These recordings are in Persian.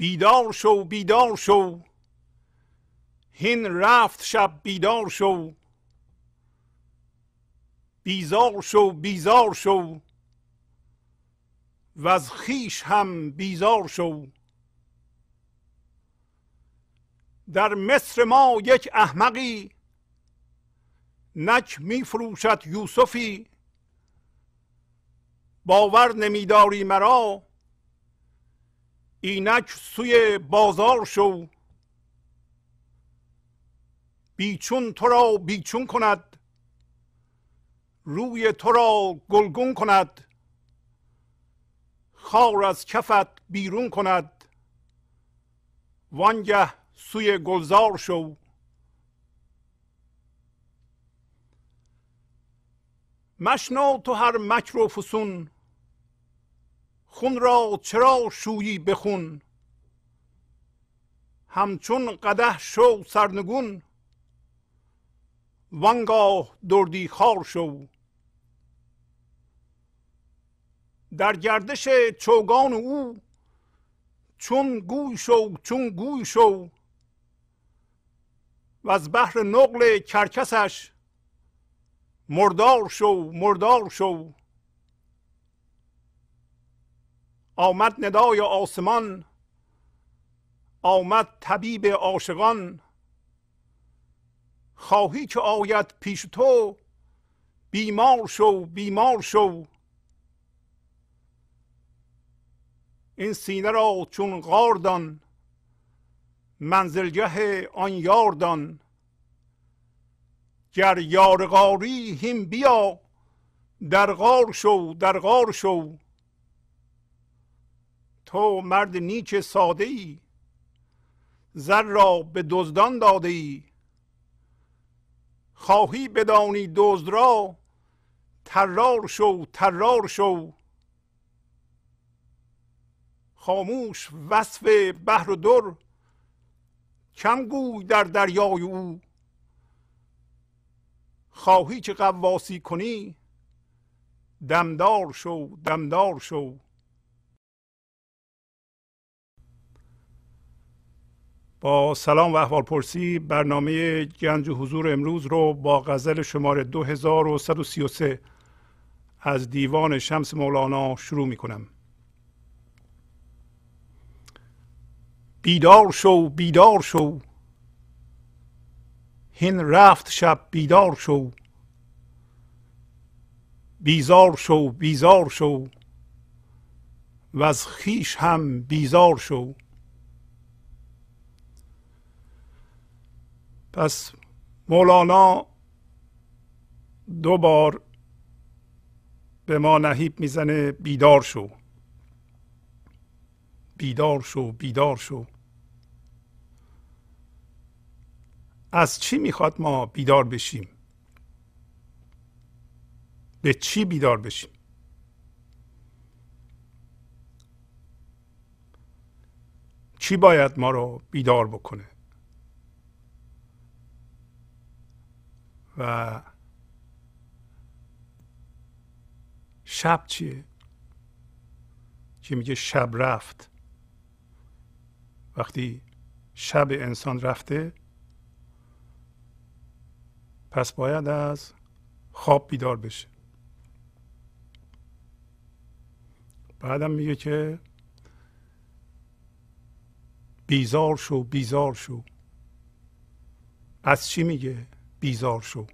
بیدار شو بیدار شو. هین رفت شب بیدار شو. بیزار شو بیزار شو. و از خیش هم بیزار شو. در مصر ما یک احمقی. نک میفروشد یوسفی. باور نمیداری مرا. اینک سوی بازار شو. بیچون تو را بیچون کند. روی تو را گلگون کند. خار از کفت بیرون کند. وانگه سوی گلزار شو. مشنو تو هر مکر و فسون. خون را چرا شویی بخون همچون قده شو سرنگون. وانگاه دردی خار شو. در گردش چوگان او چون گوی شو چون گوی شو. و از بحر نقل کرکسش مردار شو مردار شو. آمد ندای آسمان آمد طبیب عاشقان. خواهی که آید پیش تو بیمار شو بیمار شو. این سینه را چون غاردان منزلگه آن یاردان گر یار غاری هیم بیا در غار شو در غار شو. تو مرد نیک ساده ای. زر را به دزدان داده ای. خواهی بدانی دزد را ترار شو ترار شو. خاموش وصف بحر و در کم گوی در دریای او. خواهی که قواسی کنی؟ دمدار شو دمدار شو. با سلام و احوال پرسی برنامه گنج و حضور امروز رو با غزل شماره 2133 از دیوان شمس مولانا شروع می کنم بیدار شو بیدار شو. هین رفت شب بیدار شو. بیزار شو بیزار شو. و از خیش هم بیزار شو. پس مولانا دو بار به ما نهیب می‌زنه بیدار شو. بیدار شو بیدار شو. از چی می‌خواد ما بیدار بشیم؟ به چی بیدار بشیم؟ چی باید ما رو بیدار بکنه؟ و شب چیه؟ که میگه شب رفت. وقتی شب انسان رفته پس باید از خواب بیدار بشه. بعدم میگه که بیزار شو بیزار شو. از چی میگه؟ بیزار شو.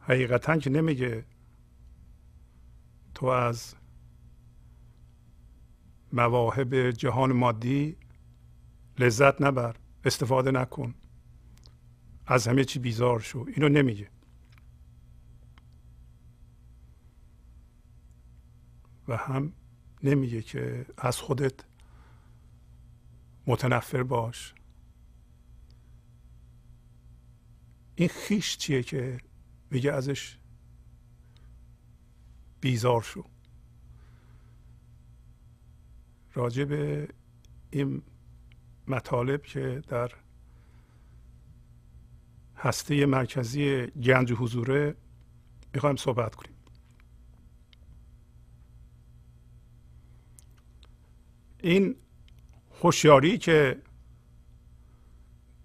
حقیقتا که نمیگه تو از مواهب جهان مادی لذت نبر استفاده نکن. از همه چی بیزار شو. اینو نمیگه. و هم نمیگه که از خودت متنفر باش. این خیش چیه که میگه ازش بیزار شو؟ راجع به این مطالب که در هسته مرکزی گنج حضوره می‌خوایم صحبت کنیم. این هوشیاری که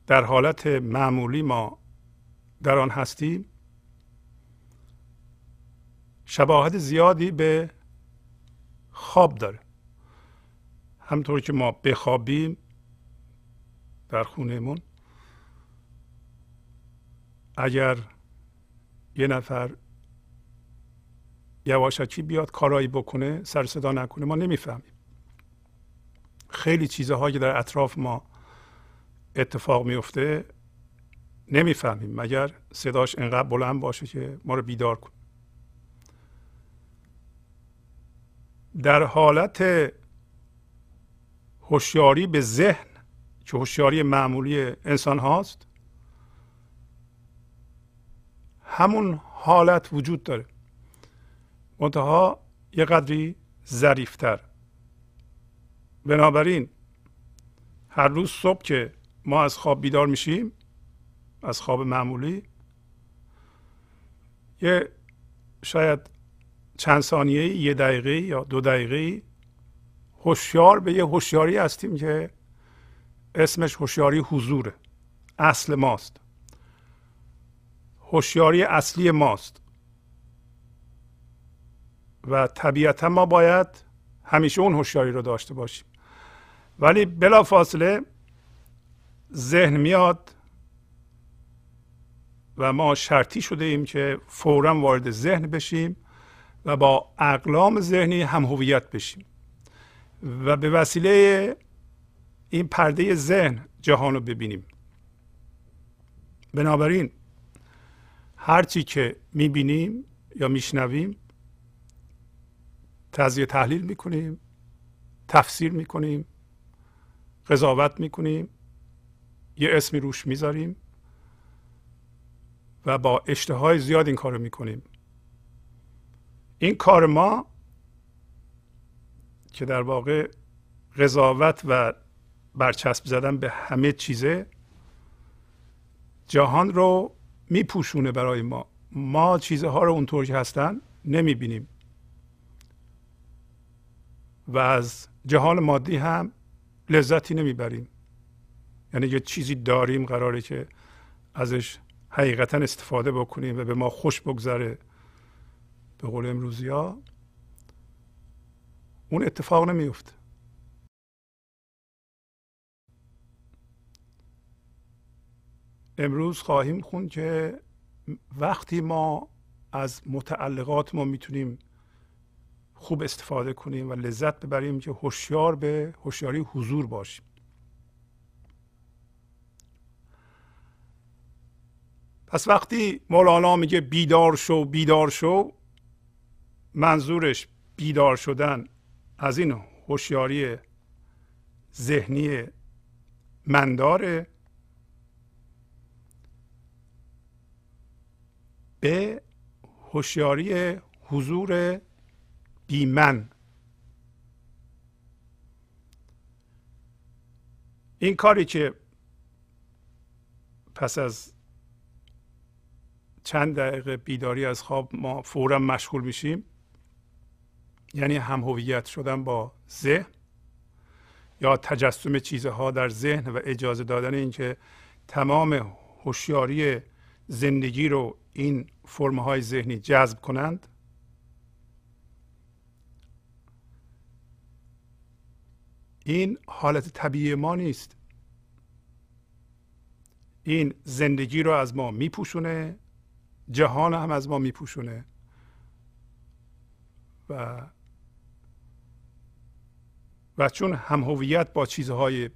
در حالت معمولی ما در آن هستیم. شباهت زیادی به خواب داره. همطور که ما بخوابیم در خونهمون اگر یه نفر یواشکی بیاد کارایی بکنه سر صدا نکنه ما نمی‌فهمیم. خیلی چیزهایی که در اطراف ما اتفاق میفته نمی‌فهمیم. مگر صداش انقدر بلند باشه که ما رو بیدار کنه؟ در حالت هوشیاری به ذهن که هوشیاری معمولی انسان هاست همون حالت وجود داره. منتها یه قدری ظریفتر. بنابراین هر روز صبح که ما از خواب بیدار میشیم از خواب معمولی. یه شاید چند ثانیه یه دقیقه یا دو دقیقه هوشیار به یه هوشیاری هستیم که اسمش هوشیاری حضوره. اصل ماست. هوشیاری اصلی ماست. و طبیعتا ما باید همیشه اون هوشیاری رو داشته باشیم. ولی بلا فاصله ذهن میاد و ما شرطی شده ایم که فورا وارد ذهن بشیم و با اقلام ذهنی هم هویت بشیم. و به وسیله این پرده ذهن جهان رو ببینیم. بنابراین هرچی که می‌بینیم یا میشنویم تجزیه تحلیل می‌کنیم تفسیر می‌کنیم قضاوت می‌کنیم یه اسمی روش می‌ذاریم. و با اشتهای زیاد این کار رو می‌کنیم. این کار ما که در واقع قضاوت و برچسب زدن به همه چیزه جهان رو میپوشونه برای ما. ما چیزها رو اونطور که هستن نمی‌بینیم. و از جهان مادی هم لذتی نمی‌بریم. یعنی یه چیزی داریم قراره که ازش حقیقتا استفاده بکنیم و به ما خوش بگذره. به قول امروزی ها اون اتفاق نمیفته امروز خواهیم خون که وقتی ما از متعلقات ما می‌تونیم خوب استفاده کنیم و لذت ببریم که هوشیار به هوشیاری حضور باشیم. پس وقتی مولانا میگه بیدار شو بیدار شو منظورش بیدار شدن از این هوشیاری ذهنی منداره به هوشیاری حضور بیمن. این کاری که پس از چند دقیقه بیداری از خواب ما فورا مشغول میشیم. یعنی هم هویت شدن با ذهن یا تجسم چیزها در ذهن و اجازه دادن اینکه تمام هوشیاری زندگی رو این فرم های ذهنی جذب کنند. این حالت طبیعی ما نیست. این زندگی رو از ما میپوشونه. جهان هم از ما میپوشونه. و و چون هم هویت با چیزهای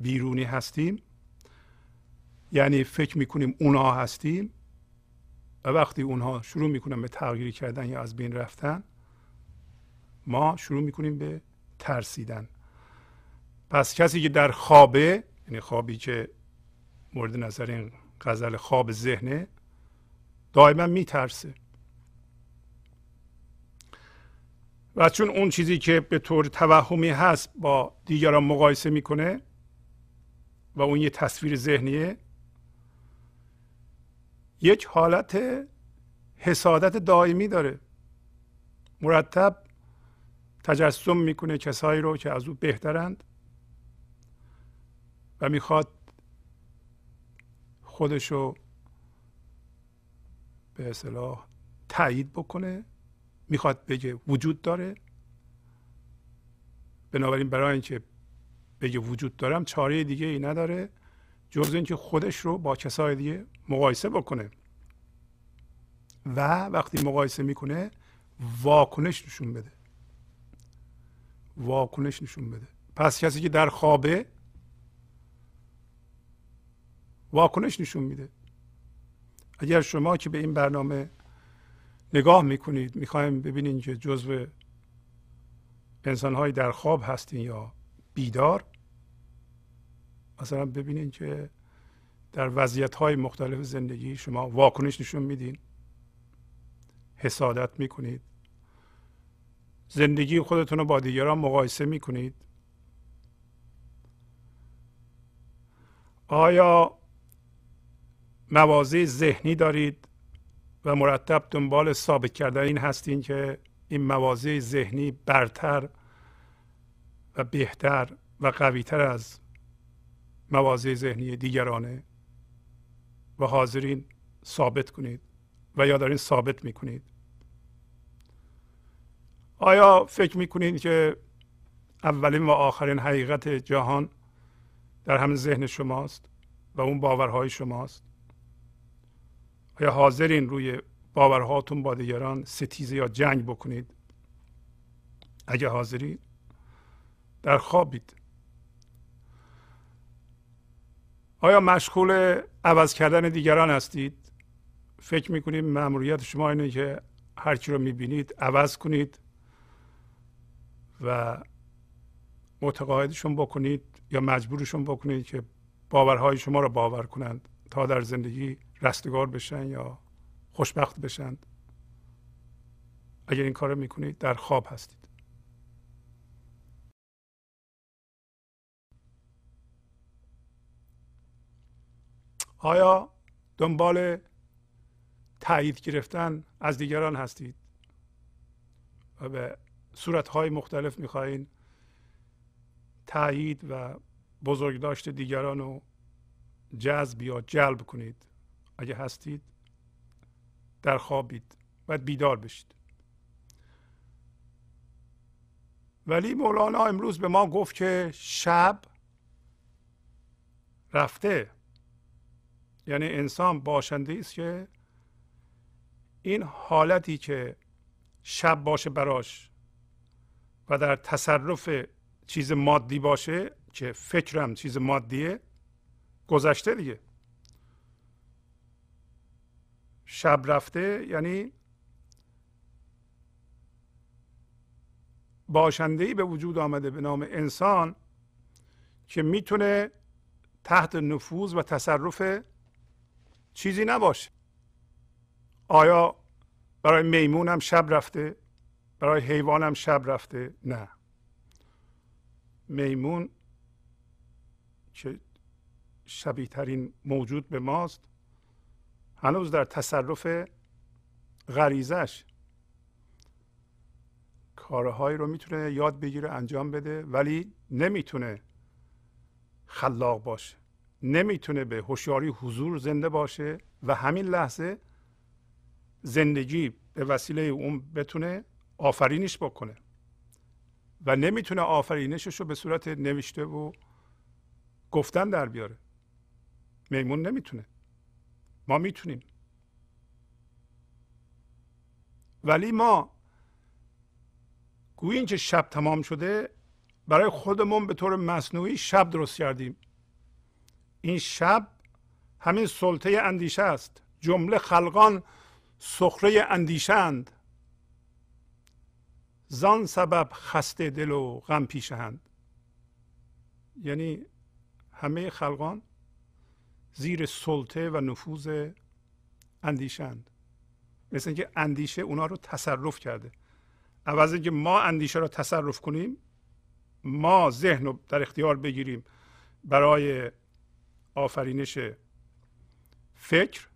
بیرونی هستیم یعنی فکر می‌کنیم اونها هستیم و وقتی اونها شروع می‌کنن به تغییر کردن یا از بین رفتن ما شروع می‌کنیم به ترسیدن. پس کسی که در خوابه یعنی خوابی که مورد نظر این غزل خواب ذهنه دائما میترسه. و چون اون چیزی که به طور توهمی هست با دیگران مقایسه می‌کنه و اون یه تصویر ذهنیه یک حالت حسادت دائمی داره. مرتب تجسم می‌کنه کسایی رو که از او بهترند و می‌خواد خودشو به اصطلاح تایید بکنه. می‌خواد بگه وجود داره. بنابراین برای اینکه بگه وجود دارم چاره دیگه ای نداره. جز اینکه خودش رو با کسای دیگه مقایسه بکنه. و وقتی مقایسه می‌کنه واکنش نشون بده. واکنش نشون بده. پس کسی که در خوابه واکنش نشون میده. اگر شما که به این برنامه نگاه می‌کنید می‌خوایم ببینید که جزو انسانهایی در خواب هستین یا بیدار مثلا ببینید که در وضعیت های مختلف زندگی شما واکنش نشون میدین حسادت می‌کنید. زندگی خودتون رو با دیگران مقایسه می‌کنید. آیا مواضع ذهنی دارید و مرتب دنبال ثابت کردن این هستین که این مواضع ذهنی برتر و بهتر و قویتر از مواضع ذهنی دیگرانه و حاضرین ثابت کنید و یا دارین ثابت می‌کنید. آیا فکر می‌کنید که اولین و آخرین حقیقت جهان در همین ذهن شماست و اون باورهای شماست؟ آیا حاضرین روی باورهاتون با دیگران ستیزه یا جنگ بکنید؟ اگه حاضرین در خوابید. آیا مشغول عوض کردن دیگران هستید؟ فکر می‌کنید مأموریت شما اینه که هر رو می‌بینید عوض کنید و متقاعدشون بکنید یا مجبورشون بکنید که باورهای شما رو باور کنند تا در زندگی رستگار بشن یا خوشبخت بشن. اگر این کار می‌کنید در خواب هستید. آیا دنبال تایید گرفتن از دیگران هستید؟ و به صورتهای مختلف می‌خواهید تایید و بزرگداشت دیگران رو جذب یا جلب کنید. اگه هستید در خوابید باید بیدار بشید. ولی مولانا امروز به ما گفت که شب رفته. یعنی انسان باشنده است که این حالتی که شب باشه براش و در تصرف چیز مادی باشه که فکرم چیز مادیه گذشته دیگه. شب رفته یعنی باشنده به وجود آمده به نام انسان که می‌تونه تحت نفوذ و تصرف چیزی نباشه. آیا برای میمون هم شب رفته؟ برای حیوان هم شب رفته؟ نه. میمون که شبیه ترین موجود به ماست هنوز در تصرف غریزش کارهایی رو می‌تونه یاد بگیره انجام بده ولی نمی‌تونه خلاق باشه. نمی‌تونه به هوشیاری حضور زنده باشه و همین لحظه زندگی به وسیله اون بتونه آفرینش بکنه و نمی‌تونه آفرینشش رو به صورت نوشته و گفتن در بیاره. میمون نمی‌تونه. ما می‌تونیم. ولی ما گویی که شب تمام شده برای خودمون به طور مصنوعی شب درست کردیم. این شب همین سلطه اندیشه است. جمله خلقان سخره اندیشند زان سبب خسته دل و غم پیشهند یعنی همه خلقان زیر سلطه و نفوذ اندیشند مثل اینکه اندیشه اونا رو تصرف کرده. عوض اینکه ما اندیشه رو تصرف کنیم ما ذهن رو در اختیار بگیریم برای آفرینش فکر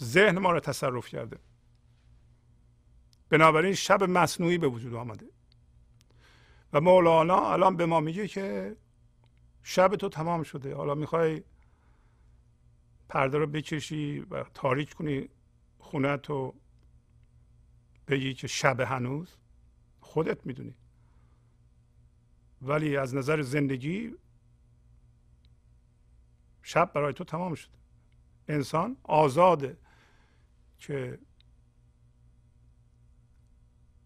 ذهن ما رو تصرف کرده. بنابراین شب مصنوعی به وجود آمده. و مولانا الان به ما میگه که شب تو تمام شده. حالا می‌خوای پرده رو بکشی و تاریک کنی خونه تو بگی که شب هنوز خودت می‌دونی. ولی از نظر زندگی شب برای تو تمام شده انسان آزاده که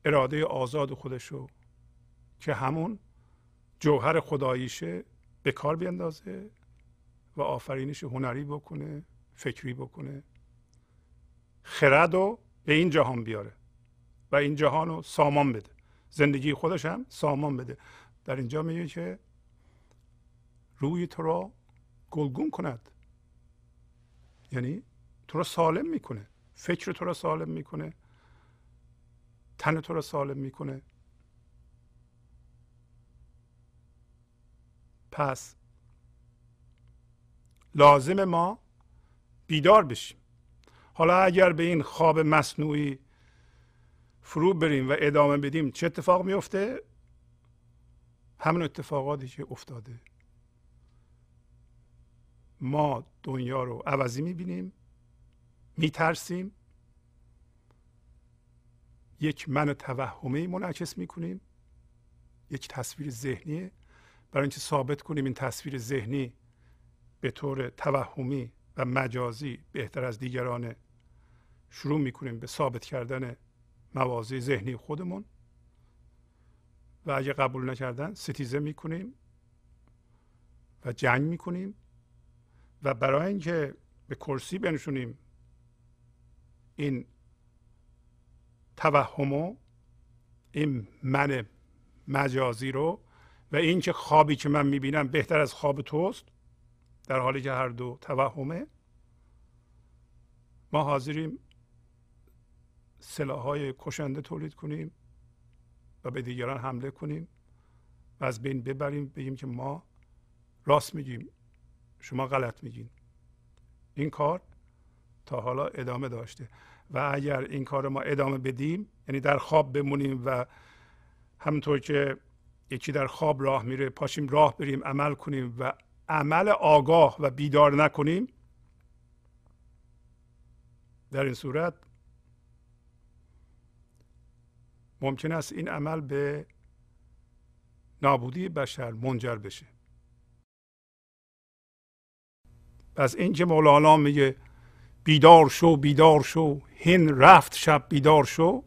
اراده آزاد خودشو که همون جوهر خداییشه به کار بیندازه. و آفرینش هنری بکنه فکری بکنه خرد رو به این جهان بیاره و این جهان رو سامان بده. زندگی خودش هم سامان بده. در اینجا میگه که روی تو را گلگون کند. یعنی تو را سالم می‌کنه. فکر تو را سالم می‌کنه. تن تو را سالم می‌کنه. پس لازم ما بیدار بشیم. حالا اگر به این خواب مصنوعی فرو بریم و ادامه بدیم چه اتفاق میفته همون اتفاقاتی که افتاده. ما دنیا رو عوضی می‌بینیم میترسیم. یک من توهمه منعکس می‌کنیم. یک تصویر ذهنیه برای اینکه ثابت کنیم این تصویر ذهنی به طور توهمی و مجازی بهتر از دیگرانه شروع می‌کنیم به ثابت کردن مواضع ذهنی خودمون. و اگه قبول نکردن ستیزه می‌کنیم و جنگ می‌کنیم. و برای اینکه به کرسی بنشونیم این توهمو این من مجازی رو و اینکه خوابی که من می‌بینم بهتر از خواب توست در حالی که هر دو توهمه ما حاضریم سلاحهای کشنده تولید کنیم و به دیگران حمله کنیم و از بین ببریم بگیم که ما راست میگیم شما غلط میگین. این کار تا حالا ادامه داشته. و اگر این کار ما ادامه بدیم یعنی در خواب بمونیم و همونطور که یکی در خواب راه میره پاشیم راه بریم عمل کنیم و عمل آگاه و بیدار نکنیم. در این صورت ممکن است این عمل به نابودی بشر منجر بشه. پس این که مولانا میگه؟ بیدار شو بیدار شو. هین رفت شب بیدار شو.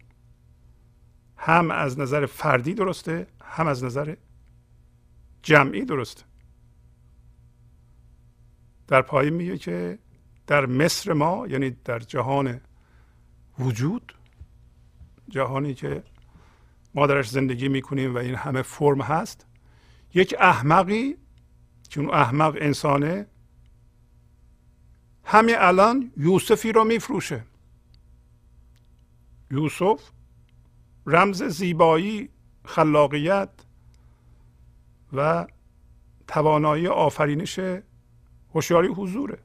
هم از نظر فردی درسته هم از نظر جمعی درسته. در پایین میگه که در مصر ما یعنی در جهان وجود جهانی که ما درش زندگی می‌کنیم و این همه فرم هست یک احمقی اون احمق انسانه همین الان یوسفی رو میفروشه. یوسف رمز زیبایی خلاقیت و توانایی آفرینش هوشیاری حضوره.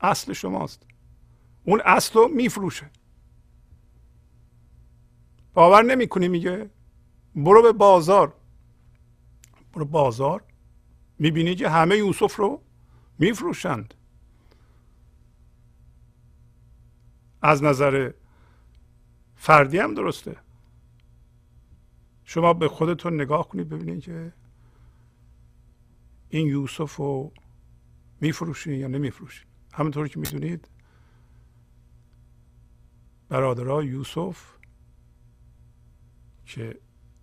اصل شماست. اون اصل رو میفروشه. باور نمی‌کنی میگه؟ برو به بازار. برو بازار. می‌بینی که همه یوسف رو میفروشند. از نظر فردی هم درسته. شما به خودتون نگاه کنید ببینید که این یوسف رو میفروشین یا نمیفروشین؟ همونطور که می‌دونید. برادرها یوسف که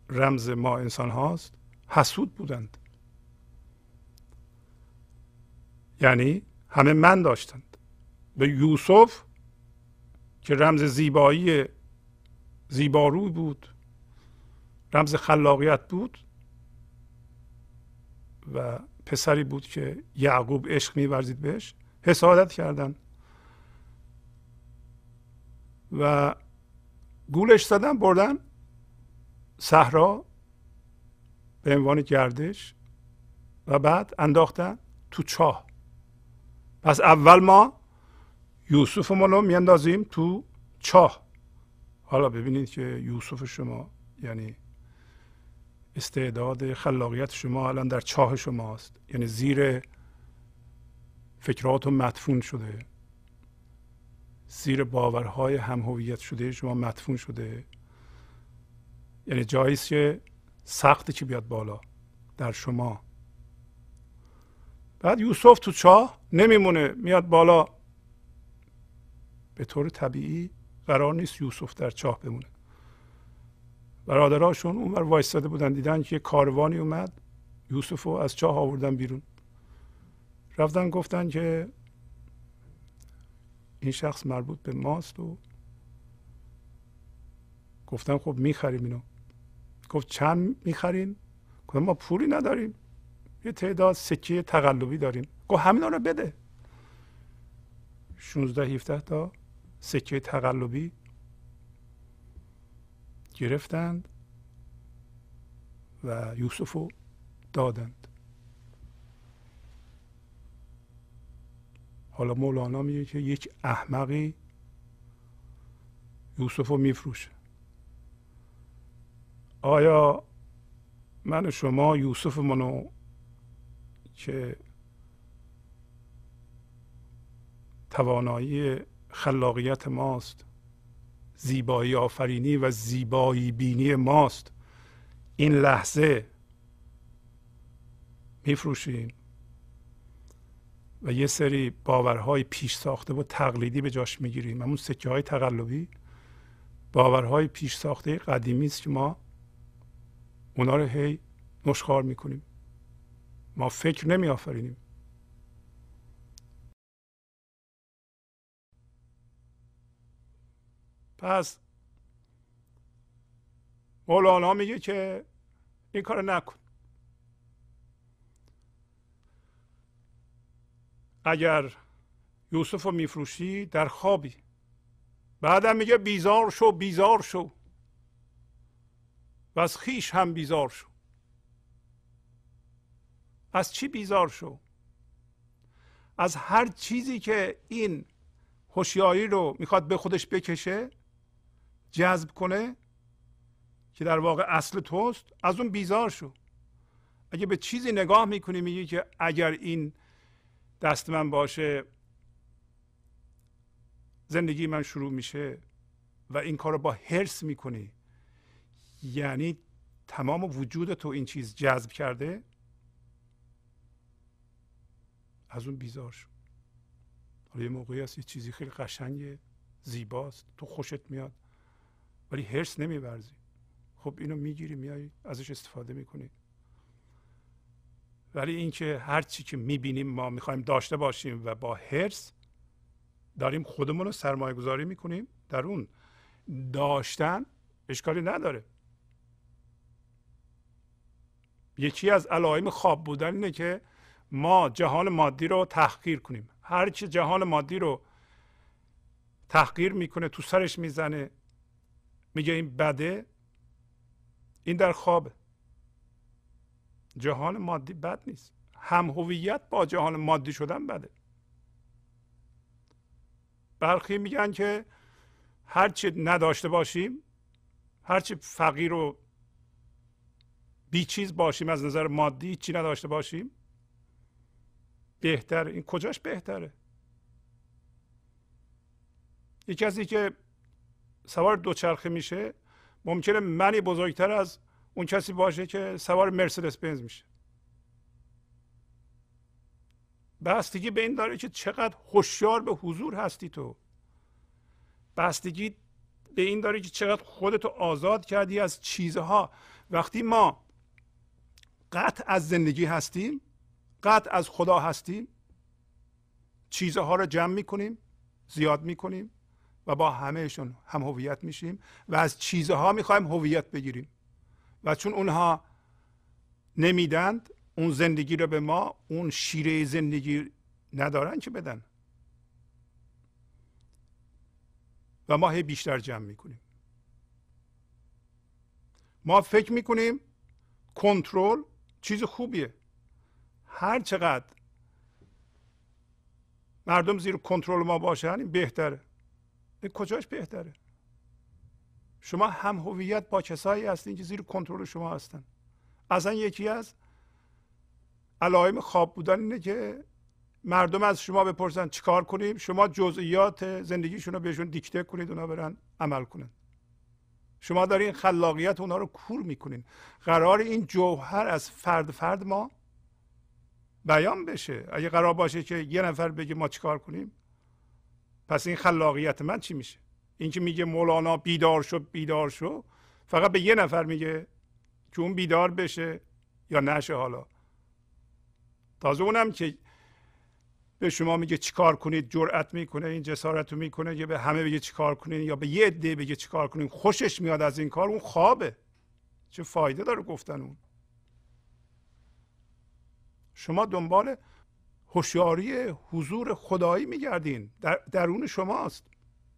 رمز ما انسان هاست حسود بودند. یعنی همه من داشتند. به یوسف که رمز زیبایی زیباروی بود رمز خلاقیت بود و پسری بود که یعقوب عشق میورزید بهش حسادت کردن. و گولش زدن بردن صحرا به عنوان گردش و بعد انداختن تو چاه. پس اول ما یوسفمون رو میاندازیم تو چاه. حالا ببینید که یوسف شما یعنی استعداد خلاقیت شما الان در چاه شماست. یعنی زیر فکرات و مدفون شده. زیر باورهای هم هویت شده شما مدفون شده. یعنی جایی که سخته که بیاد بالا در شما. بعد یوسف تو چاه نمیمونه میاد بالا. به طور طبیعی قرار نیست یوسف در چاه بمونه. برادراشون اونور وایستاده بودن دیدن که کاروانی اومد. یوسف رو از چاه آوردن بیرون. رفتن گفتن که این شخص مربوط به ماست و گفتن خب می‌خریم اینو. گفت چند می‌خرین گفتم ما پولی نداریم. یه تعداد سکه تقلبی داریم. گفت همینا رو بده. 16 17 تا سکه تقلبی گرفتند و یوسف رو دادند. حالا مولانا میگه که یک احمقی یوسف رو میفروشه. آیا من و شما یوسف منو که توانایی خلاقیت ماست زیبایی آفرینی و زیبایی بینی ماست. این لحظه میفروشیم و یه سری باورهای پیش ساخته و تقلیدی به جاش می‌گیریم همون سکه های تقلبی باورهای پیش ساخته قدیمی است که ما اونا رو هی نشخار می‌کنیم. ما فکر نمی آفرینیم پس مولانا میگه که این کار نکن. اگر یوسف رو میفروشی در خوابی. بعدم میگه بیزار شو بیزار شو. و از خیش هم بیزار شو. از چی بیزار شو؟ از هر چیزی که این هوشیاری رو می‌خواد به خودش بکشه جذب کنه که در واقع اصل توست از اون بیزار شو. اگه به چیزی نگاه می‌کنی میگی که اگر این دست من باشه زندگی من شروع میشه و این کار رو با حرس می‌کنی یعنی تمام وجود تو این چیز جذب کرده از اون بیزار شو. حالا یه موقعی هست یه چیزی خیلی قشنگه زیباست تو خوشت میاد. ولی هرس نمیورزی. خب اینو می‌گیری میای ازش استفاده می‌کنی. ولی اینکه هر چی که می‌بینیم ما می‌خوایم داشته باشیم و با هرس داریم خودمون رو سرمایه گذاری می‌کنیم در اون داشتن اشکالی نداره. یکی از علائم خواب بودن اینه که ما جهان مادی رو تحقیر کنیم. هر چی جهان مادی رو تحقیر می‌کنه تو سرش می‌زنه میگه این بده این در خوابه. جهان مادی بد نیست. هم هویت با جهان مادی شدن بده. برخی میگن که هرچی نداشته باشیم هرچی فقیر و بی چیز باشیم از نظر مادی چی نداشته باشیم بهتر. این کجاش بهتره؟ یه کسی که سوار دوچرخه میشه ممکنه منی بزرگتر از اون کسی باشه که سوار مرسدس بنز میشه. بستگی به این داره که چقدر هوشیار به حضور هستی تو. بستگی به این داره که چقدر خودتو آزاد کردی از چیزها. وقتی ما قطع از زندگی هستیم قطع از خدا هستیم چیزها رو جمع می‌کنیم زیاد می‌کنیم. و با همهشون هم هویت میشیم و از چیزها می‌خوایم هویت بگیریم. و چون اونها نمیدند اون زندگی رو به ما اون شیره زندگی ندارن که بدن. و ما هی بیشتر جمع می‌کنیم. ما فکر می‌کنیم کنترل چیز خوبیه. هر چقدر مردم زیر کنترل ما باشن این بهتره. کجاش بهتره؟ شما هم هویت با کسایی هستین که زیر کنترل شما هستن. اصلا یکی از علائم خواب بودن اینه که مردم از شما بپرسن چیکار کنیم؟ شما جزئیات زندگیشون رو بهشون دیکته کنید اونا برن عمل کنن. شما دارین خلاقیت اونا رو کور می‌کنین. قرار این جوهر از فرد فرد ما بیان بشه. اگه قرار باشه که یه نفر بگه ما چیکار کنیم پس این خلاقیت من چی میشه؟ این که میگه مولانا بیدار شو بیدار شو؟ فقط به یه نفر میگه که اون بیدار بشه یا نشه حالا. تازه اونم که به شما میگه چیکار کنید جرأت می‌کنه این جسارت می‌کنه یا به همه بگه چیکار کنید یا به یه عده بگه چیکار کنید خوشش میاد از این کار اون خوابه. چه فایده داره گفتن اون. شما دنبال هوشیاری حضور خدایی میگردین. در درون شماست.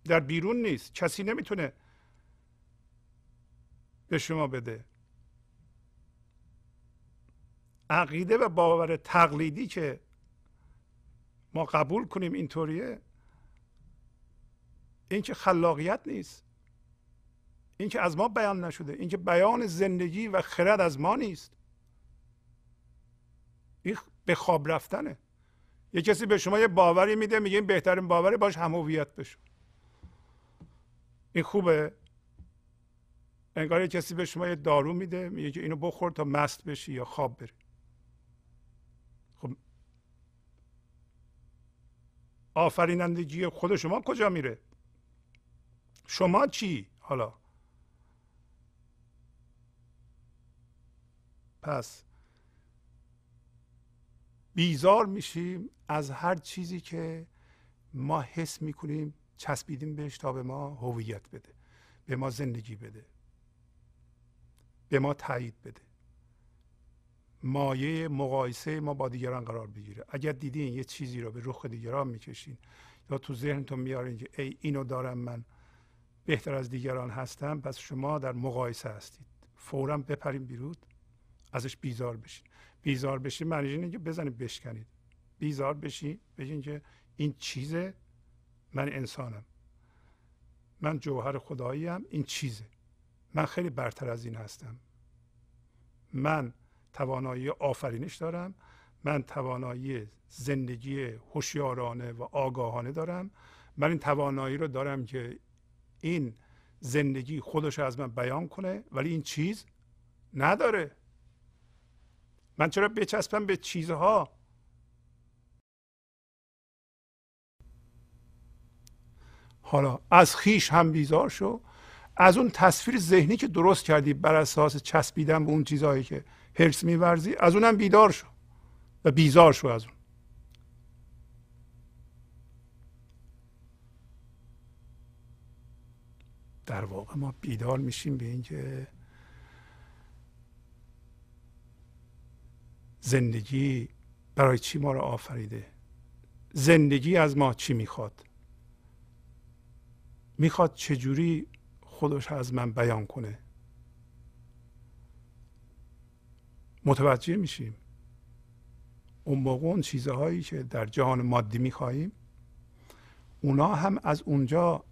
در بیرون نیست. کسی نمی‌تونه به شما بده. عقیده و باور تقلیدی که ما قبول کنیم اینطوریه این که خلاقیت نیست. این که از ما بیان نشده. این که بیان زندگی و خرد از ما نیست. این به خواب رفتنه. یه کسی به شما یه باوری میده میگه این بهترین باوری باش هم هویت بشو. این خوبه؟ انگار یه کسی به شما یه دارو میده میگه که اینو بخور تا مست بشی یا خواب بری. خب. آفرینندگی خود شما کجا میره؟ شما چی حالا؟ پس بیزار میشیم از هر چیزی که ما حس می‌کنیم چسبیدیم بهش تا به ما هویت بده به ما زندگی بده به ما تایید بده. مایه مقایسه ما با دیگران قرار بگیره. اگر دیدین یه چیزی رو به رخ دیگران می‌کشین یا تو ذهنتون میارین که ای اینو دارم من بهتر از دیگران هستم پس شما در مقایسه هستید. فورا بپرین بیرون ازش بیزار بشین. بیزار بشین معنیش اینه که بزنید بشکنید. بیزار بشین بگین که این چیزه من انسانم. من جوهر خدایی هم این چیزه. من خیلی برتر از این هستم. من توانایی آفرینش دارم. من توانایی زندگی هوشیارانه و آگاهانه دارم. من این توانایی رو دارم که این زندگی خودش از من بیان کنه ولی این چیز نداره. من چرا بچسبم به چیزها؟ حالا از خیش هم بیزار شو. از اون تصویر ذهنی که درست کردی بر اساس چسبیدن به اون چیزهایی که هرس میورزی از اونم بیدار شو و بیزار شو از اون. در واقع ما بیدار میشیم به اینکه زندگی برای چی ما رو آفریده؟ زندگی از ما چی می‌خواد؟ می‌خواد چجوری خودش از من بیان کنه؟ متوجه میشیم. اون موقع اون چیزهایی که در جهان مادی می‌خواهیم اونا هم از اونجا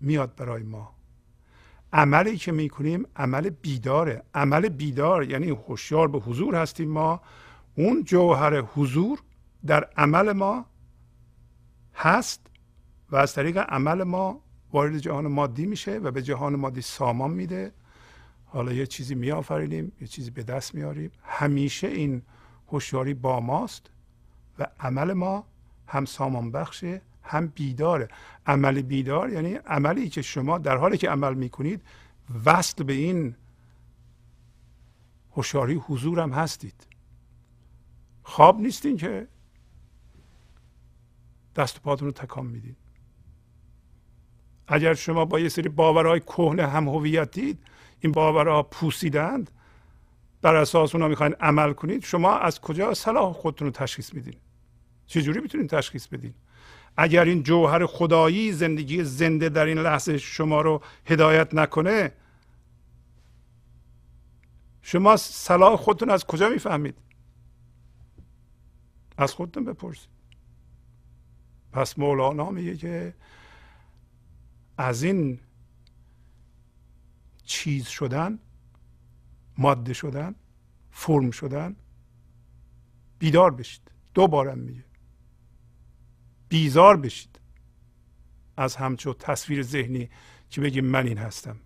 میاد برای ما. عملی که می‌کنیم عمل بیداره. عمل بیدار یعنی هوشیار به حضور هستیم ما. اون جوهر حضور در عمل ما هست و از طریق عمل ما وارد جهان مادی میشه و به جهان مادی سامان میده. حالا یه چیزی میآفرینیم یه چیزی به دست میاریم. همیشه این هوشیاری با ماست و عمل ما هم سامان بخشه هم بیداره. عمل بیدار یعنی عملی که شما در حالی که عمل می‌کنید وصل به این هوشیاری حضور هم هستید. خواب نیستین که دست و پاتون رو تکان می‌دید اگر شما با یه سری باورهای کهنه هم هویتید این باورها پوسیدند بر اساس اونا می‌خواین عمل کنید شما از کجا صلاح خودتون رو تشخیص میدین؟ چجوری می‌تونید تشخیص بدین؟ اگر این جوهر خدایی زندگی زنده در این لحظه شما رو هدایت نکنه شما صلاح خودتون از کجا می‌فهمید؟ از خودتون بپرسید. پس مولانا میگه که از این چیز شدن ماده شدن فرم شدن بیدار بشید. دوبارم میگه. بیزار بشید. از همچو تصویر ذهنی که بگیم من این هستم.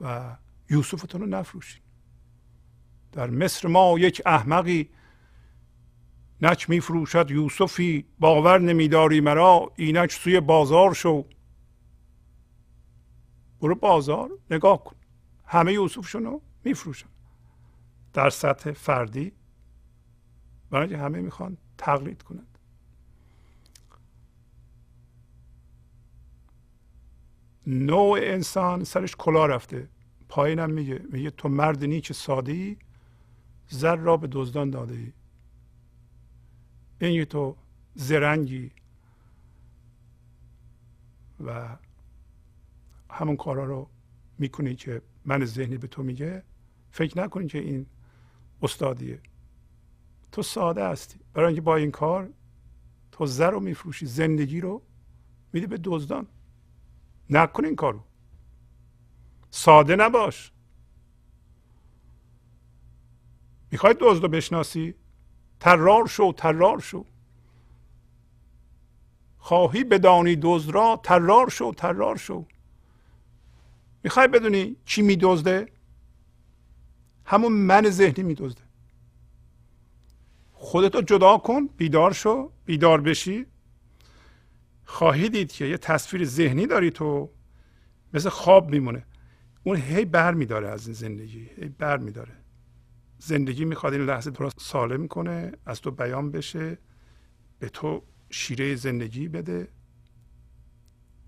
و یوسفتون رو نفروشید در مصر ما یک احمقی نک میفروشد یوسفی باور نمیداری مرا اینک سوی بازار شو. برو بازار نگاه کن. همه یوسفشون رو میفروشن. در سطح فردی برای همه می‌خوان تقلید کنند. نوع انسان سرش کلا رفته. پایینم میگه میگه تو مرد نیک ساده ای زر را به دزدان داده ای این تو زرنگی. و همون کارا رو می‌کنی که من ذهنی به تو میگه. فکر نکنی که این استادیه. تو ساده هستی. برای اینکه با این کار تو زر رو میفروشی زندگی رو میدی به دزدان. نکن این کارو. ساده نباش. می‌خوای دزد رو بشناسی؟ ترار شو ترار شو. خواهی بدانی دزد را؟ ترار شو ترار شو. می‌خوای بدونی چی میدزده؟ همون من ذهنی میدزده. خودتو جدا کن بیدار شو بیدار بشی. خواهی دید که یه تصویر ذهنی داری تو مثل خواب میمونه. اون هی بر میداره از این زندگی هی بر میداره. زندگی می‌خواد این لحظه تو سالم کنه از تو بیان بشه به تو شیره زندگی بده.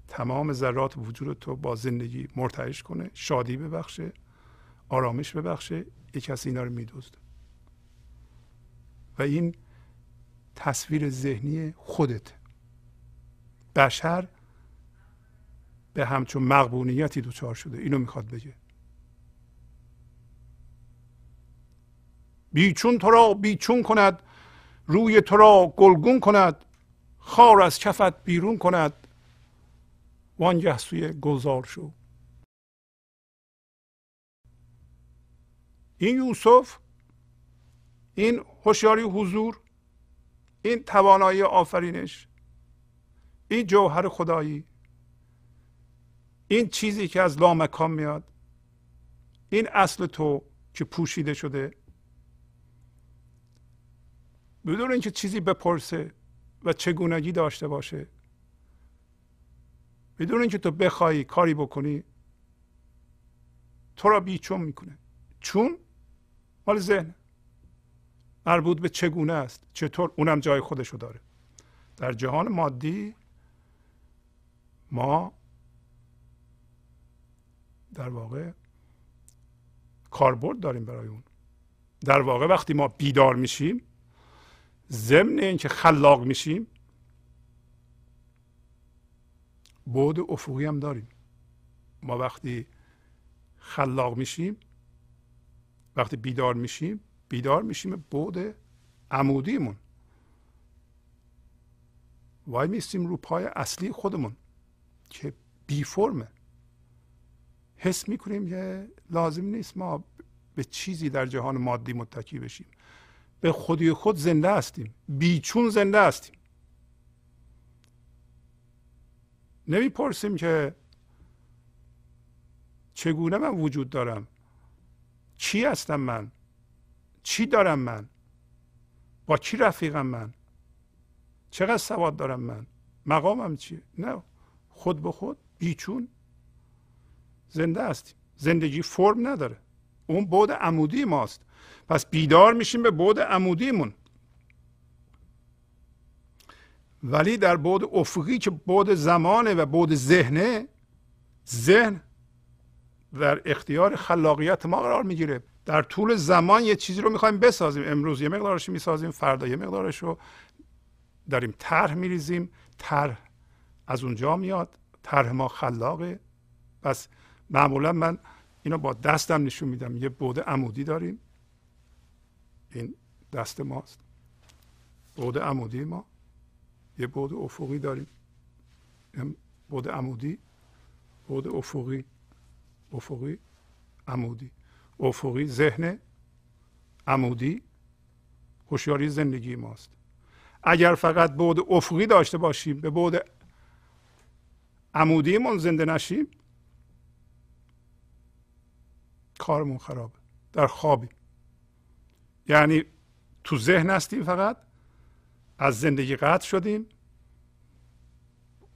تمام ذرات وجود تو با زندگی مرتعش کنه شادی ببخشه آرامش ببخشه یک کسی اینا رو میدوزده. و این تصویر ذهنی خودت. بشر به همچون مقبونیتی دوچار شده. اینو می‌خواد بگه. بیچون تو را بیچون کند روی تو را گلگون کند خار از کفت بیرون کند. وانگه سوی گلزار شو. این یوسف این هوشیاری حضور این توانایی آفرینش این جوهر خدایی این چیزی که از لامکان میاد این اصل تو که پوشیده شده. بدون اینکه چیزی بپرسه و چگونگی داشته باشه بدون اینکه تو بخوای کاری بکنی تو را بیچون می‌کنه. چون؟ مال ذهن. مربوط به چگونه است چطور اونم جای خودشو داره. در جهان مادی ما در واقع کاربرد داریم برای اون. در واقع وقتی ما بیدار میشیم ضمن اینکه خلاق میشیم بعد افقی هم داریم. ما وقتی خلاق میشیم وقتی بیدار میشیم بیدار میشیم بعد عمودیمون. وای میستیم رو پای اصلی خودمون که بی فرمه. حس می‌کنیم که لازم نیست ما به چیزی در جهان مادی متکی بشیم. به خودی خود زنده هستیم. بیچون زنده هستیم. نمی‌پرسیم که چگونه من وجود دارم؟ چی هستم من؟ چی دارم من؟ با کی رفیقم من؟ چقدر سواد دارم من؟ مقامم چیه؟ نه خود به خود بیچون زنده هستیم. زندگی فرم نداره. اون بود عمودی ماست. پس بیدار میشیم به بود عمودیمون. ولی در بود افقی که بود زمانه و بود ذهنه ذهن در اختیار خلاقیت ما قرار می‌گیره. در طول زمان یه چیزی رو می‌خوایم بسازیم. امروز یه مقدارش می‌سازیم فردا یه مقدارش رو داریم طرح میریزیم. طرح از اونجا میاد. طرح ما خلاقه. پس معمولا من اینو با دستم نشون میدم. یه بود عمودی داریم. این دست ماست. بود عمودی ما. یه بود افقی داریم. بود عمودی. بود افقی. افقی عمودی. افقی ذهن عمودی هوشیاری زندگی ماست. اگر فقط بود افقی داشته باشیم به بود عمودیمون زنده نشیم کارمون خرابه. در خوابی یعنی تو ذهن هستیم فقط از زندگی قطع شدیم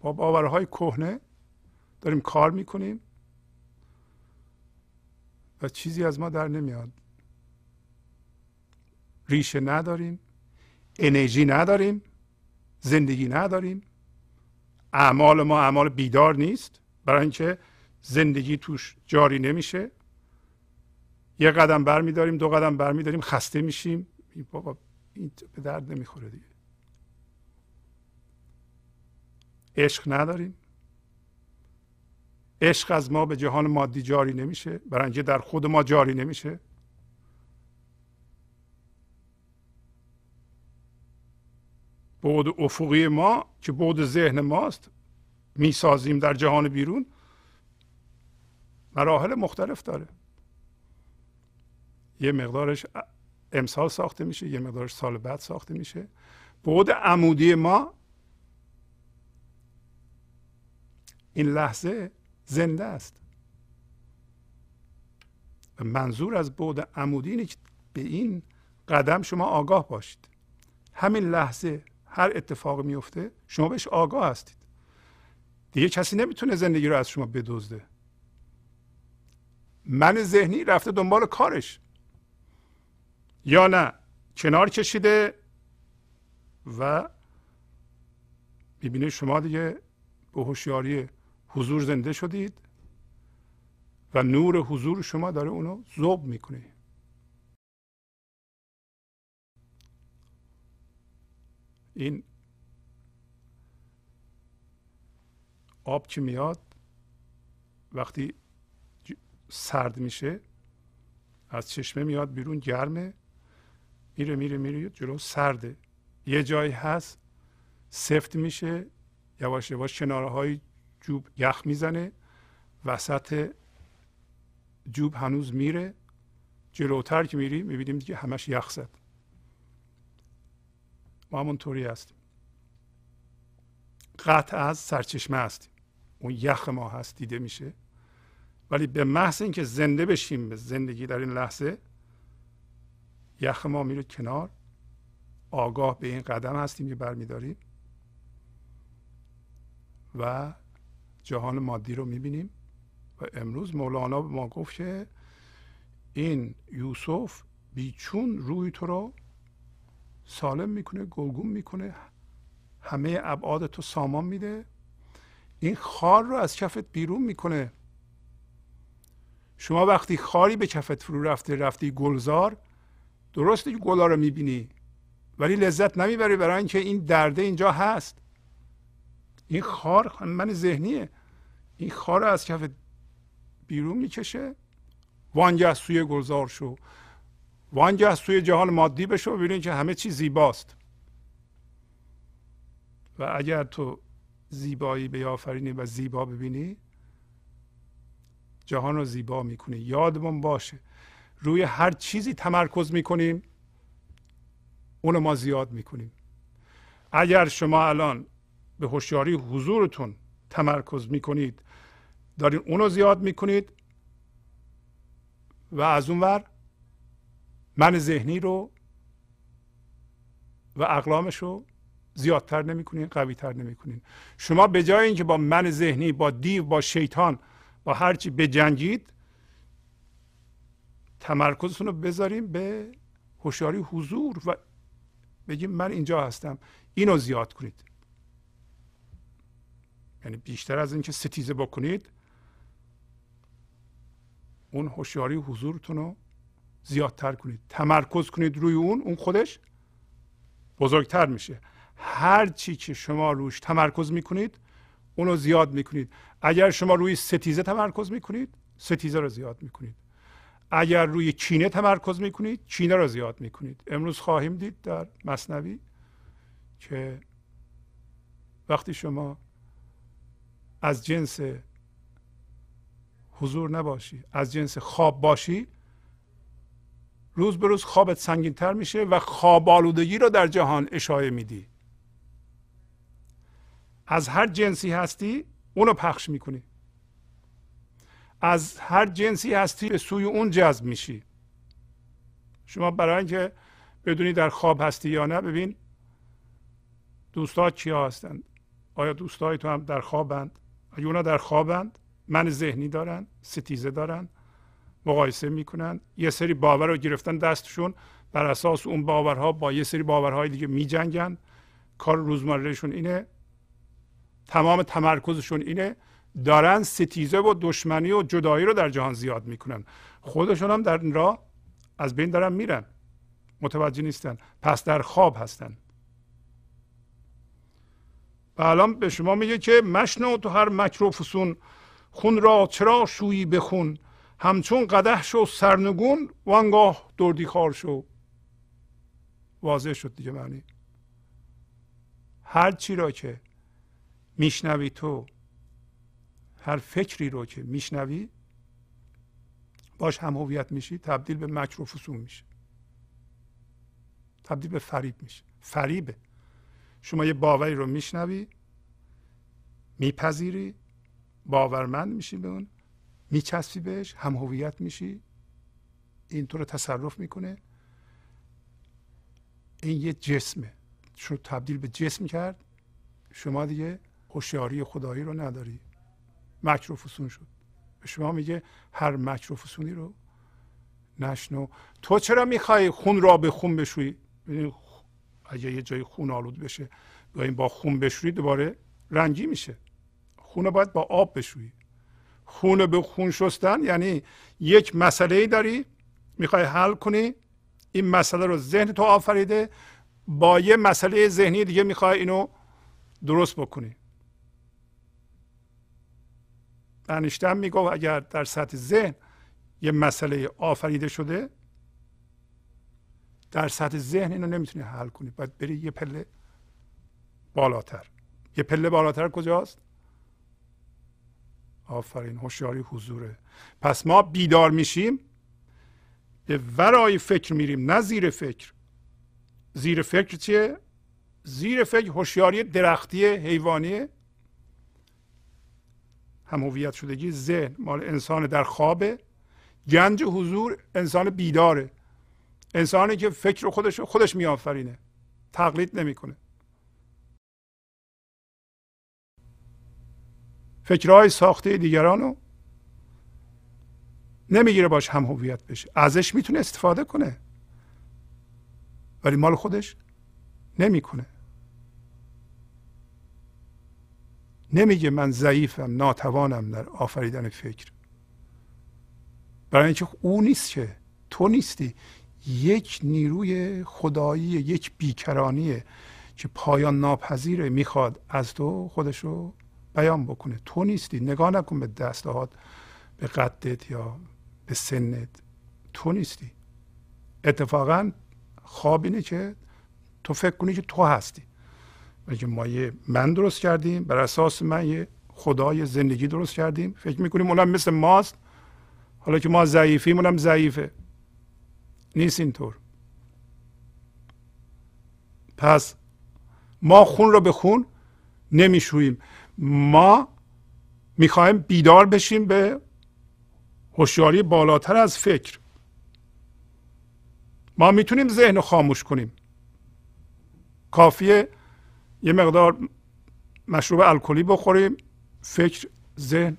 با باورهای کهنه داریم کار می‌کنیم. و چیزی از ما در نمیاد. ریشه نداریم انرژی نداریم زندگی نداریم. اعمال ما اعمال بیدار نیست. برای اینکه زندگی توش جاری نمیشه. یه قدم برمیداریم دو قدم برمیداریم خسته میشیم. بابا این به درد نمی‌خوره دیگه. عشق نداریم. عشق از ما به جهان مادی جاری نمیشه. برای اینکه در خود ما جاری نمیشه. بود افقی ما که بود ذهن ماست. می‌سازیم در جهان بیرون. مراحل مختلف داره. یه مقدارش امسال ساخته میشه یه مقدارش سال بعد ساخته میشه. بود عمودی ما. این لحظه زنده است. و منظور از بود عمودی اینه که به این قدم شما آگاه باشید. همین لحظه هر اتفاق میفته شما بهش آگاه هستید. دیگه کسی نمی‌تونه زندگی رو از شما بدزده. من ذهنی رفته دنبال کارش. یا نه کنار کشیده و می‌بینه شما دیگه به هوشیاری حضور زنده شدید و نور حضور شما داره اونو ذوب می‌کنه. این آب که میاد وقتی سرد میشه از چشمه میاد بیرون گرمه میره میره میره جلو سرده. یه جایی هست سفت میشه یواش یواش کناره های جوب یخ می‌زنه وسط جوب هنوز میره. جلوتر که میری می‌بینیم که همش یخ زد. ما همونطوری هستیم. قطع از سرچشمه هستیم. اون یخ ما هست دیده میشه. ولی به محض اینکه زنده بشیم به زندگی در این لحظه یخ ما میره کنار. آگاه به این قدم هستیم که برمیداریم. و جهان مادی رو می‌بینیم. و امروز مولانا به ما گفت که این یوسف بیچون روی تو رو سالم می‌کنه گلگون می‌کنه همه ابعاد تو سامان میده. این خار رو از کفت بیرون می‌کنه. شما وقتی خاری به کفت فرو رفته رفتی گلزار درسته که گلا رو می‌بینی. ولی لذت نمی‌بری برای اینکه این درده اینجا هست. این خار من ذهنیه. این خار از کف بیرون می‌کشه. وانگه سوی گلزار شو. وانگه سوی جهان مادی بشو ببینید که همه چی زیباست. و اگر تو زیبایی بیافرینی و زیبا ببینی جهان رو زیبا می‌کنی. یادمون باشه روی هر چیزی تمرکز می‌کنیم اون ما زیاد می‌کنیم. اگر شما الان به هوشیاری حضورتون تمرکز می‌کنید. دارین اونو زیاد می‌کنید و از اون ور من ذهنی رو و اقلامش رو زیادتر نمی‌کنین قویتر نمی‌کنین. شما به جای اینکه با من ذهنی با دیو با شیطان با هرچی بجنگید تمرکزتون رو بذاریم به هوشیاری حضور و بگیم من اینجا هستم. اینو زیاد کنید. یعنی بیشتر از اینکه ستیزه بکنید اون هوشیاری حضورتون رو زیادتر کنید. تمرکز کنید روی اون اون خودش بزرگتر میشه. هر چی که شما روش تمرکز می‌کنید اونو زیاد می‌کنید. اگر شما روی ستیزه تمرکز می‌کنید ستیزه رو زیاد می‌کنید. اگر روی چینه تمرکز می‌کنید چینه رو زیاد می‌کنید. امروز خواهیم دید در مصنوی که وقتی شما از جنس حضور نباشی از جنس خواب باشی روز به روز خوابت سنگین تر میشه و خواب آلودگی رو در جهان اشاره میدی. از هر جنسی هستی اونو پخش می‌کنی. از هر جنسی هستی به سوی اون جذب میشی. شما برای اینکه بدونی در خواب هستی یا نه ببین دوستا کیا هستند؟ آیا دوستای تو هم در خوابند؟ آیا اونا در خوابند من ذهنی دارن ستیزه دارن مقایسه می‌کنن. یه سری باور رو گرفتن دستشون بر اساس اون باورها با یه سری باورهای دیگه میجنگن. کار روزمرهشون اینه تمام تمرکزشون اینه دارن ستیزه و دشمنی و جدایی رو در جهان زیاد می‌کنن. خودشون هم در این راه از بین دارن میرن. متوجه نیستن. پس در خواب هستن. و الان به شما میگه که مشنو تو هر مکر خون را چرا شویی بخون؟ همچون قده شو سرنگون وانگاه دردی خار شو. واضح شد دیگه معنی. هر چی را که میشنوی تو هر فکری رو که میشنوی باش هم هویت میشی تبدیل به مکر و میشه. تبدیل به فریب میشه. فریبه. شما یه باوری رو میشنوی میپذیری باورمند میشی به اون میچسبی بهش هم هویت میشی این تو رو تصرف می‌کنه. این یه جسمه. شو تبدیل به جسم کرد. شما دیگه هوشیاری خدایی رو نداری. مکر و فسون شد. به شما میگه هر مکر و فسونی رو نشنو. تو چرا می‌خوای خون را به خون بشویی اگه یه جای خون آلود بشه این با خون بشویی دوباره رنگی میشه. خون باید با آب بشویی خون به خون شستن یعنی یک مسئله داری می‌خوای حل کنی این مسئله رو ذهن تو آفریده با یه مسئله ذهنی دیگه می‌خوای اینو درست بکنی. انیشتن می‌گفت اگر در سطح ذهن یه مسئله آفریده شده در سطح ذهن اینو نمی‌تونی حل کنی. باید بری یه پله بالاتر. یه پله بالاتر کجاست؟ آفرین هوشیاری حضوره. پس ما بیدار میشیم به ورای فکر میریم نه زیر فکر. زیر فکر چیه؟ زیر فکر هوشیاری درختی حیوانی هم هویت شدگی ذهن. مال انسان در خوابه. گنج حضور انسان بیداره. انسانی که فکر خودش خودش میآفرینه. تقلید نمی‌کنه. فکرهای ساخته دیگران رو نمی‌گیره باش هم هویت بشه. ازش می‌تونه استفاده کنه. ولی مال خودش نمی‌کنه. نمیگه من ضعیفم ناتوانم در آفریدن فکر. برای اینکه او نیست که تو نیستی. یک نیروی خدایی یک بیکرانیه که پایان ناپذیره می‌خواد از تو خودشو بیان بکنه. تو نیستی. نگاه نکن به دستهات به قدت یا به سنت. تو نیستی. اتفاقا خواب اینه که تو فکر کنی که تو هستی. که ما یه من درست کردیم. بر اساس من یه خدای زندگی درست کردیم. فکر می‌کنیم اونم مثل ماست. حالا که ما ضعیفیم اونم ضعیفه. نیست اینطور. پس ما خون رو به خون نمیشوییم. ما می‌خوایم بیدار بشیم به هوشیاری بالاتر از فکر. ما می‌تونیم ذهن رو خاموش کنیم. کافیه یه مقدار مشروب الکلی بخوریم. فکر ذهن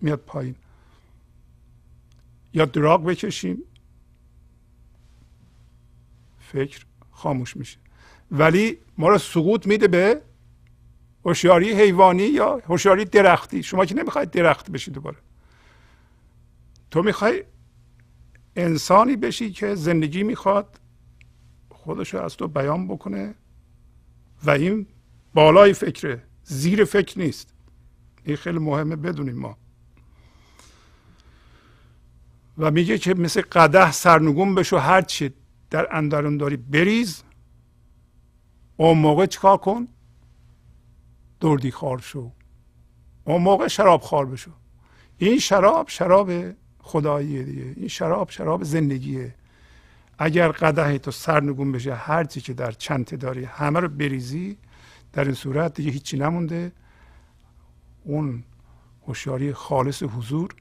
میاد پایین. یا دراغ بکشیم. فکر خاموش میشه. ولی ما رو سقوط میده به هوشیاری حیوانی یا هوشیاری درختی. شما که نمی‌خواید درخت بشی دوباره. تو می‌خوای انسانی بشی که زندگی می‌خواد خودش رو از تو بیان بکنه و این بالای فکره. زیر فکر نیست. این خیلی مهمه بدونیم ما. و میگه که مثل قده سرنگون بشو هر چی در اندرون داری بریز. اون موقع چیکار کن؟ دردی خار شو. اون موقع شراب خار بشو. این شراب شراب خداییه دیگه. این شراب شراب زندگیه. اگر قده تو سرنگون بشه هر چی که در چنته داری همه رو بریزی در این صورت دیگه هیچی نمونده. اون هوشیاری خالص حضور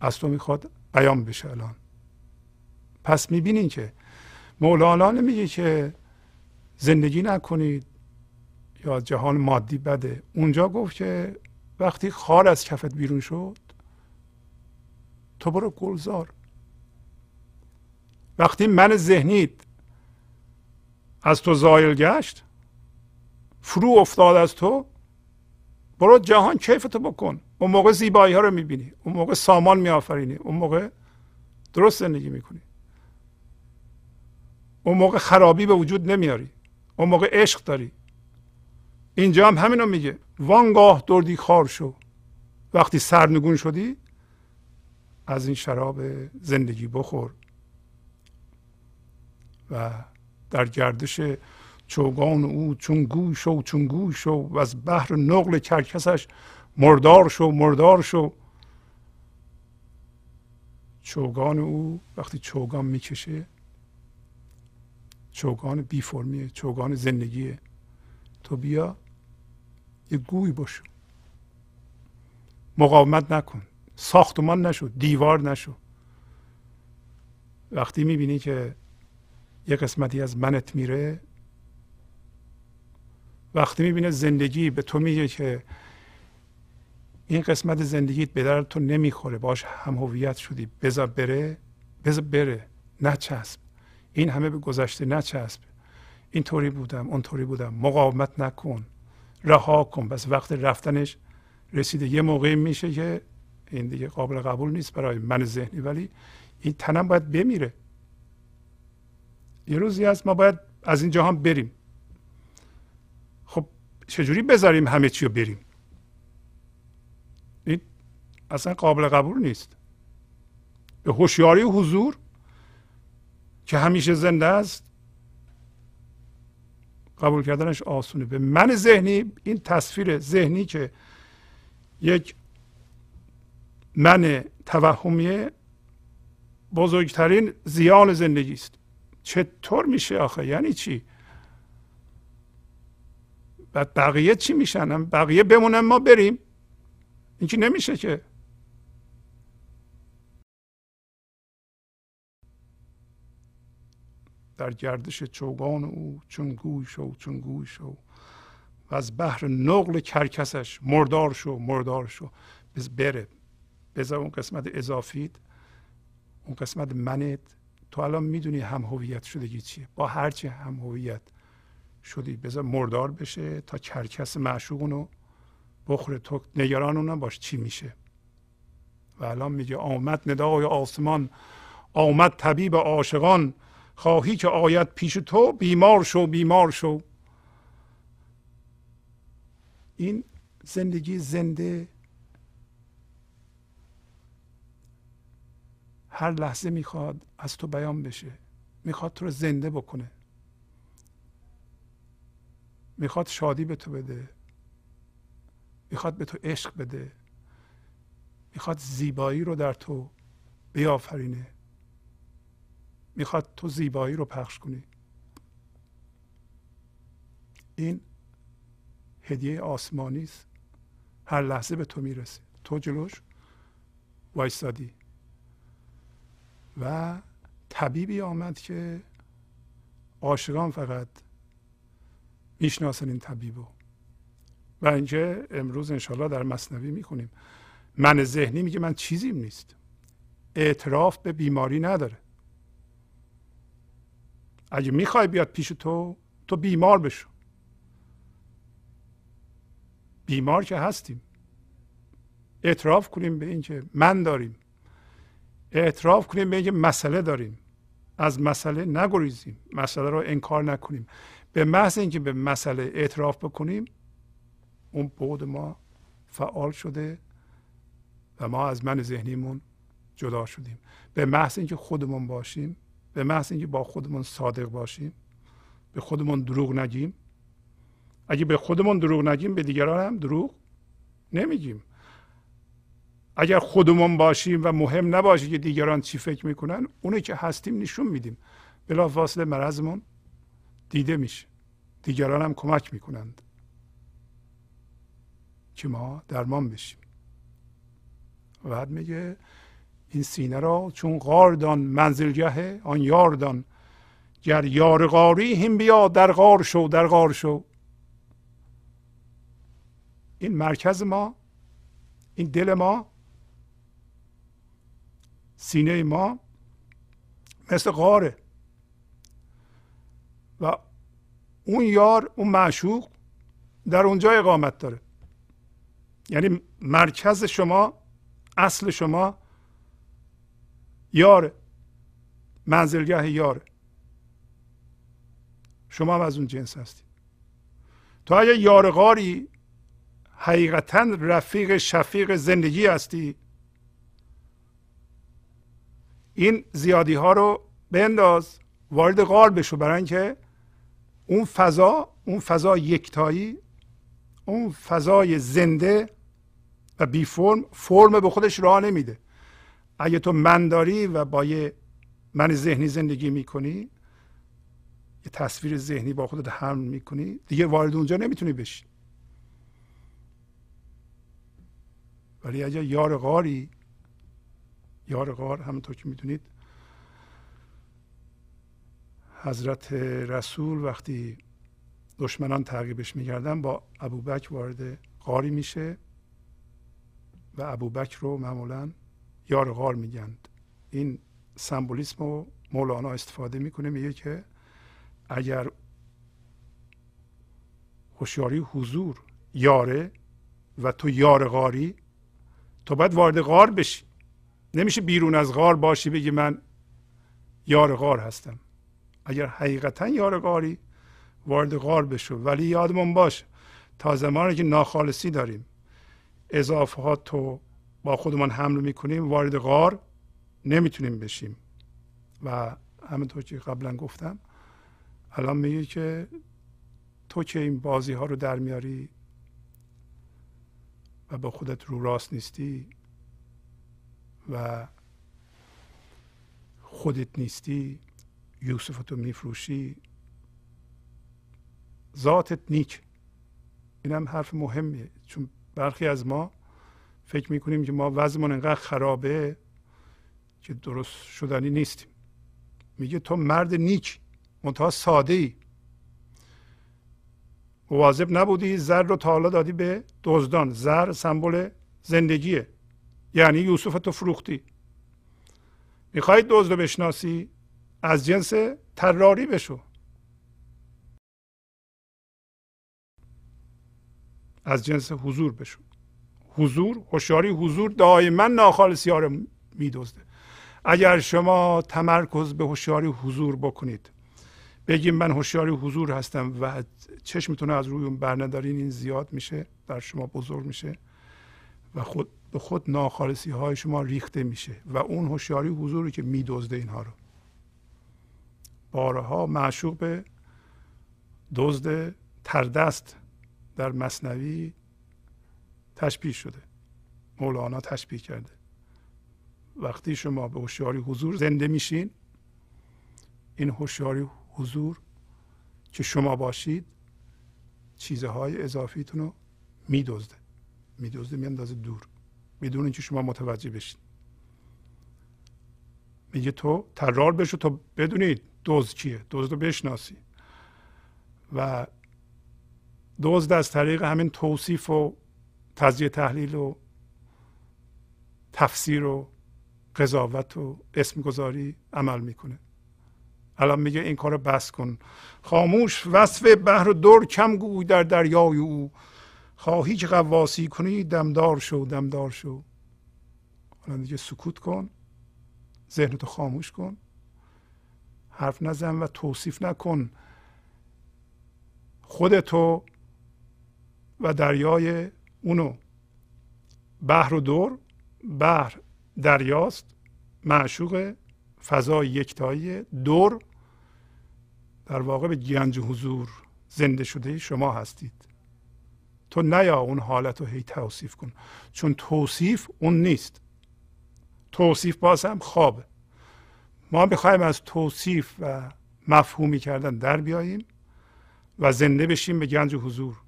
از تو می‌خواد بیان بشه الان. پس می‌بینین که مولانا نمیگه که زندگی نکنید یا جهان مادی بده. اونجا گفت که وقتی خار از کفت بیرون شد تو برو گلزار. وقتی من ذهنیت از تو زایل گشت فرو افتاد از تو برو جهان کیفتو بکن. اون موقع زیبایی ها رو می‌بینی. اون موقع سامان میآفرینی. اون موقع درست زندگی می‌کنی. اون موقع خرابی به وجود نمیاری. اون موقع عشق داری. اینجا هم همینو میگه. وانگاه دردی خار شو. وقتی سرنگون شدی از این شراب زندگی بخور. و در گردش چوگان او چون گوی شو چون گوی شو. و از بحر نقل کرکسش مردار شو مردار شو. چوگان او وقتی چوگان می‌کشه چوگان بی فرمیه چوگان زندگیه. تو بیا یه گوی باشو. مقاومت نکن. ساختمان نشو دیوار نشو. وقتی می‌بینی که یه قسمتی از منت میره وقتی می‌بینه زندگی به تو میگه که این قسمت زندگیت به درد تو نمی‌خوره باش هم هویت شدی بذار بره بذار بره نچسب. این همه به گذشته نچسب. اینطوری بودم اونطوری بودم. مقاومت نکن. رها کن. بس وقت رفتنش رسیده. یه موقعی میشه که این دیگه قابل قبول نیست برای من ذهنی ولی این تنم باید بمیره. یه روزی هست ما باید از این جهان بریم. خب چجوری بذاریم همه چی رو بریم؟ این اصلا قابل قبول نیست. به هوشیاری و حضور که همیشه زنده است قبول کردنش آسونه. به من ذهنی این تصویر ذهنی که یک من توهمیه بزرگترین زیان زندگی است. چطور میشه آخه؟ یعنی چی؟ بعد بقیه چی میشن؟ بقیه بمونن ما بریم. این که نمیشه که در گردش چوگان او چون گوی شو چون گوی شو و از بحر نقل کرکسش مردار شو مردار شو. بز بره. بذار اون قسمت اضافید اون قسمت منت. تو الان می‌دونی هم هویت شدگی چیه. با هرچی هم هویت شدی بذار مردار بشه تا کرکس معشوق اونو بخوره. تو نگران اونم باش چی میشه. و الان میگه آمد ندای آسمان آمد طبیب عاشقان. خواهی که آید پیش تو بیمار شو بیمار شو. این زندگی زنده. هر لحظه می‌خواد از تو بیان بشه. می‌خواد تو رو زنده بکنه. می‌خواد شادی به تو بده. می‌خواد به تو عشق بده. می‌خواد زیبایی رو در تو بیافرینه. می‌خواد تو زیبایی رو پخش کنی. این هدیه آسمانی است. هر لحظه به تو می‌رسه. تو جلوش وایستادی. و طبیبی آمد که عاشقان فقط می‌شناسن این طبیبو و اینجا امروز انشالله در مصنوی می‌کنیم من ذهنی میگه من چیزیم نیست. اعتراف به بیماری نداره. اگه می‌خوای بیاد پیش تو تو بیمار بشو. بیمار که هستیم. اعتراف کنیم به اینکه من داریم. اعتراف کنیم به اینکه مسئله داریم. از مسئله نگریزیم. مسئله رو انکار نکنیم. به محض اینکه به مسئله اعتراف بکنیم اون بود ما فعال شده و ما از من ذهنیمون جدا شدیم. به محض اینکه خودمون باشیم به محض اینکه با خودمون صادق باشیم به خودمون دروغ نگیم. اگه به خودمون دروغ نگیم به دیگران هم دروغ نمیگیم. اگر خودمون باشیم و مهم نباشه که دیگران چی فکر می‌کنن اونی که هستیم نشون میدیم. بلا فاصله مرضمون دیده میشه. دیگران هم کمک می‌کنند که ما درمان بشیم. و بعد میگه این سینه را چون غاردان منزلگه آن یاردان گر یار غاری هم بیا در غار شو در غار شو. این مرکز ما این دل ما سینه ما مثل غاره. و اون یار اون معشوق در اونجا اقامت داره. یعنی مرکز شما اصل شما یاره. منزلگاه یاره. شما هم از اون جنس هستید. تو اگه یارغاری حقیقتا رفیق شفیق زندگی هستی. این زیادی ها رو بنداز وارد غار بشو برای اینکه اون فضا اون فضا یکتایی اون فضای زنده و بی فرم فرم به خودش راه نمیده. اگه تو من داری و با یه من ذهنی زندگی می‌کنی یه تصویر ذهنی با خودت حمل می‌کنی دیگه وارد اونجا نمی‌تونی بشی. ولی اگر یار غاری یار غار همونطور که می‌دونید حضرت رسول وقتی دشمنان تعقیبش میگردن با ابوبکر وارد غاری میشه و ابوبکر رو معمولا یار غار میگند این سمبولیسم رو مولانا استفاده می‌کنه میگه که اگر هوشیاری حضور یاره و تو یار غاری تو باید وارد غار بشی. نمیشه بیرون از غار باشی بگی من یار غار هستم. اگر حقیقتا یار غاری وارد غار بشو. ولی یادمون باش تا زمانی که ناخالصی داریم اضافه تو با خودمان حمل می‌کنیم وارد غار نمی‌تونیم بشیم. و همونطور که قبلا گفتم الان میگه که تو که این بازی ها رو در میاری و با خودت رو راست نیستی و خودت نیستی یوسف تو میفروشی ذاتت نیک. این هم حرف مهمیه. چون برخی از ما فکر می‌کنیم که ما وضعمون انقدر خرابه که درست شدنی نیستیم. میگه تو مرد نیک منتها ساده ای مواظب نبودی زر رو تا دادی به دزدان. زر سمبل زندگیه. یعنی یوسف تو فروختی. می‌خوای دزد رو بشناسی از جنس تراری بشو. از جنس حضور بشو. حضور هوشیاری حضور دائما ناخالصی ها رو میدزده. اگر شما تمرکز به هوشیاری حضور بکنید بگیم من هوشیاری حضور هستم و چشمتون از روی اون برندارین این زیاد میشه در شما بزرگ میشه و خود به خود ناخالصی های شما ریخته میشه و اون هوشیاری حضوری که میدزده اینها رو. بارها معشوق به دزد تردست در مصنوی تشبیه شده. مولانا تشبیه کرده. وقتی شما به هوشیاری حضور زنده میشین این هوشیاری حضور که شما باشید چیزهای اضافیتون رو میدزده. میدزده میاندازه دور. بدون اینکه شما متوجه بشید میگه تو ترار بشو تا بدونید دوز کیه. دوز رو بشناسی. و دزد از طریق همین توصیف و تجزیه تحلیل و تفسیر و قضاوت و اسم گذاری عمل می‌کنه. الان میگه این کار بس کن. خاموش وصف بحر دور کم گوی در دریای او. خواهی که قواسی کنی دمدار شو دمدار شو. حالا دیگه سکوت کن ذهنتو خاموش کن. حرف نزن و توصیف نکن. خودتو و دریای اونو بحر و دور بحر دریاست معشوق فضای یکتایی دور در واقع به گنج حضور زنده شده شما هستید. تو نیا اون حالت رو هی توصیف کن. چون توصیف اون نیست. توصیف باز هم خوابه. ما می‌خوایم از توصیف و مفهومی کردن در بیاییم و زنده بشیم به گنج حضور.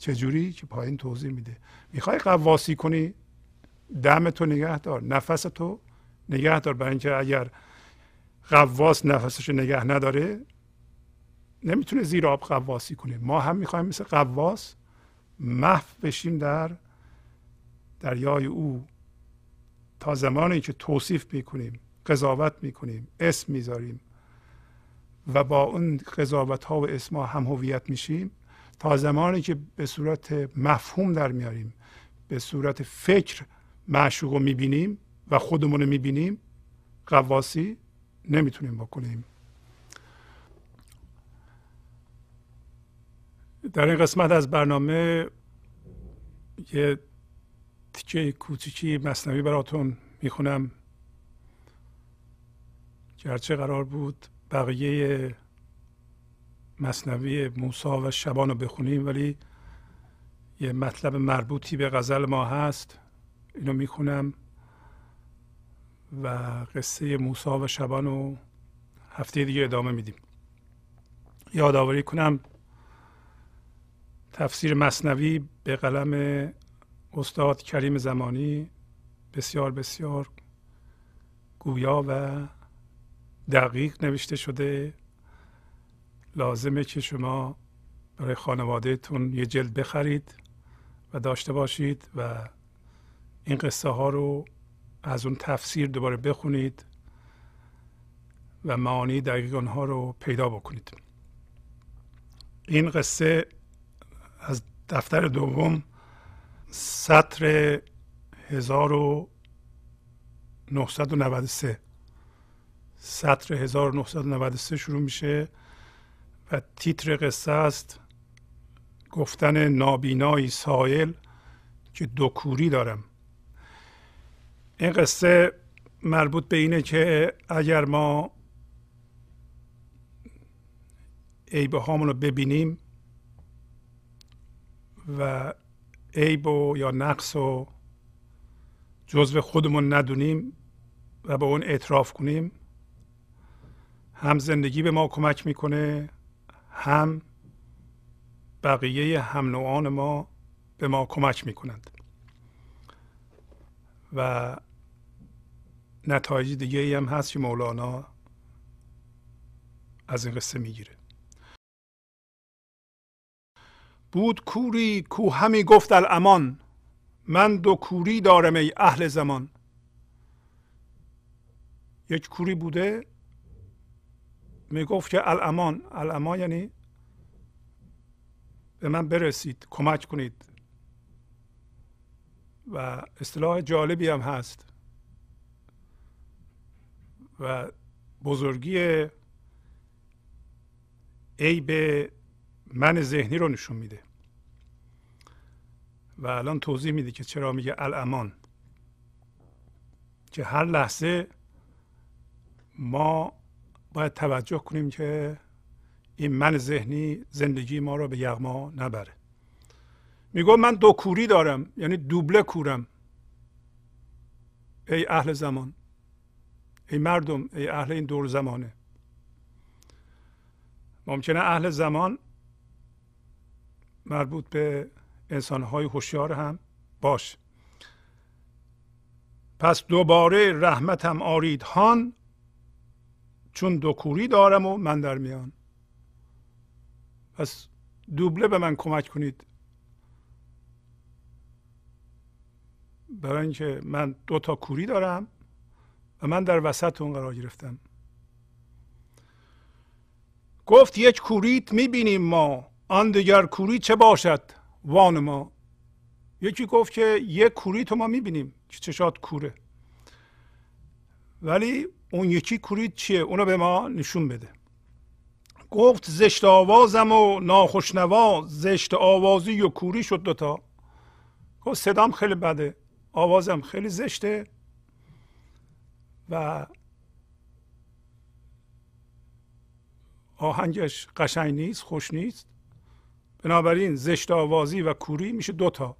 چجوری که پایین توضیح میده. می‌خوای قواسی کنی دم تو نگه دار نفس تو نگه دار. برای اینکه اگر قواس نفسش نگه نداره نمی‌تونه زیر آب قواسی کنه. ما هم می‌خوایم مثل قواس محو بشیم در دریای او. تا زمانی که توصیف می‌کنیم قضاوت می‌کنیم اسم می‌ذاریم و با اون قضاوت ها و اسم ها هم هویت میشیم تا زمانی که به صورت مفهوم در میاریم به صورت فکر معشوق رو می‌بینیم و خودمون رو می‌بینیم قواسی نمی‌تونیم بکنیم. در این قسمت از برنامه یه تیکه کوچیکی مصنوی براتون می‌خونم. گرچه قرار بود بقیه مصنوی موسا و شبان رو بخونیم ولی یه مطلب مربوطی به غزل ما هست. اینو می‌خونم. و قصه موسا و شبان رو هفته دیگه ادامه میدیم. یادآوری کنم تفسیر مصنوی به قلم استاد کریم زمانی بسیار بسیار گویا و دقیق نوشته شده. لازمه که شما برای خانوادهتون یه جلد بخرید و داشته باشید و این قصه ها رو از اون تفسیر دوباره بخونید و معانی دقیق آنها رو پیدا بکنید. این قصه از دفتر دوم سطر 1993 سطر 1993 شروع میشه. و تیتر قصه است گفتن نابینایی سایل که دو کوری دارم. این قصه مربوط به اینه که اگر ما عیبه هامون رو ببینیم و عیب و یا نقص و جزو خودمون ندونیم و به اون اعتراف کنیم هم زندگی به ما کمک می‌کنه هم بقیه هم نوعان ما به ما کمک می‌کنند. و نتایج دیگه هم هست که مولانا از این قصه می‌گیره. بود کوری کو همی گفت الامان من دو کوری دارم ای اهل زمان. یک کوری بوده می‌گفت که الامان الامان یعنی به من برسید کمک کنید. و اصطلاح جالبی هم هست. و بزرگی عیب من ذهنی رو نشون میده. و الان توضیح میده که چرا میگه الامان. که هر لحظه ما باید توجه کنیم که این من ذهنی زندگی ما رو به یغما نبره. میگو من دو کوری دارم یعنی دوبله کورم. ای اهل زمان ای مردم ای اهل این دور زمانه. ممکنه اهل زمان مربوط به انسانهای هوشیار هم باش. پس دوباره رحمتم آرید هان چون دو کوری دارم و من در میان. پس دوبله به من کمک کنید. برای اینکه من دو تا کوری دارم و من در وسط اون قرار گرفتم. گفت یک کوریت می‌بینیم ما. آن دیگر کوری چه باشد؟ وان ما. یکی گفت که یک کوری تو ما می‌بینیم که چشات کوره. ولی اون یکی کوری چیه؟ اونو به ما نشون بده. گفت زشت آوازم و ناخوشنوا زشت آوازی و کوری شد دوتا. گفت صدام خیلی بده. آوازم خیلی زشته. و آهنگش قشنگ نیست خوش نیست. بنابراین زشت آوازی و کوری میشه دوتا.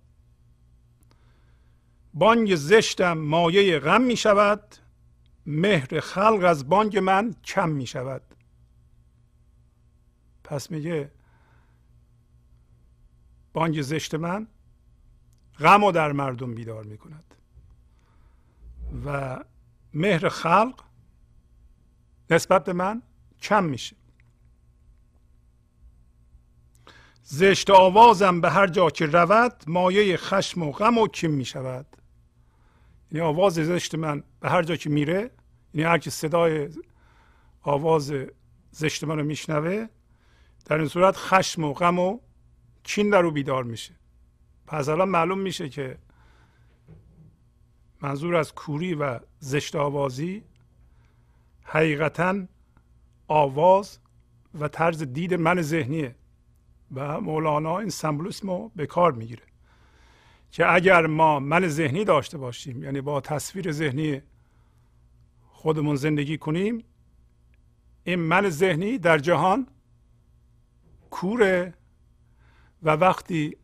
بانگ زشتم مایه غم می شود مهر خلق از بانگ من کم می شود. پس میگه بانگ زشت من غم و در مردم بیدار می کند. و مهر خلق نسبت به من کم میشه زشت آوازم به هر جا که رود مایه خشم و غم و کم می شود. یعنی آواز زشت من به هر جا که میره یعنی هر که صدای آواز زشت رو میشنوه در این صورت خشم و غم و کین در رو بیدار میشه. پس الان معلوم میشه که منظور از کوری و زشت آوازی حقیقتا آواز و طرز دید من ذهنیه و مولانا این سمبولیسم رو به کار می‌گیره که اگر ما من ذهنی داشته باشیم یعنی با تصویر ذهنی خودمون زندگی کنیم این من ذهنی در جهان کوره و وقتی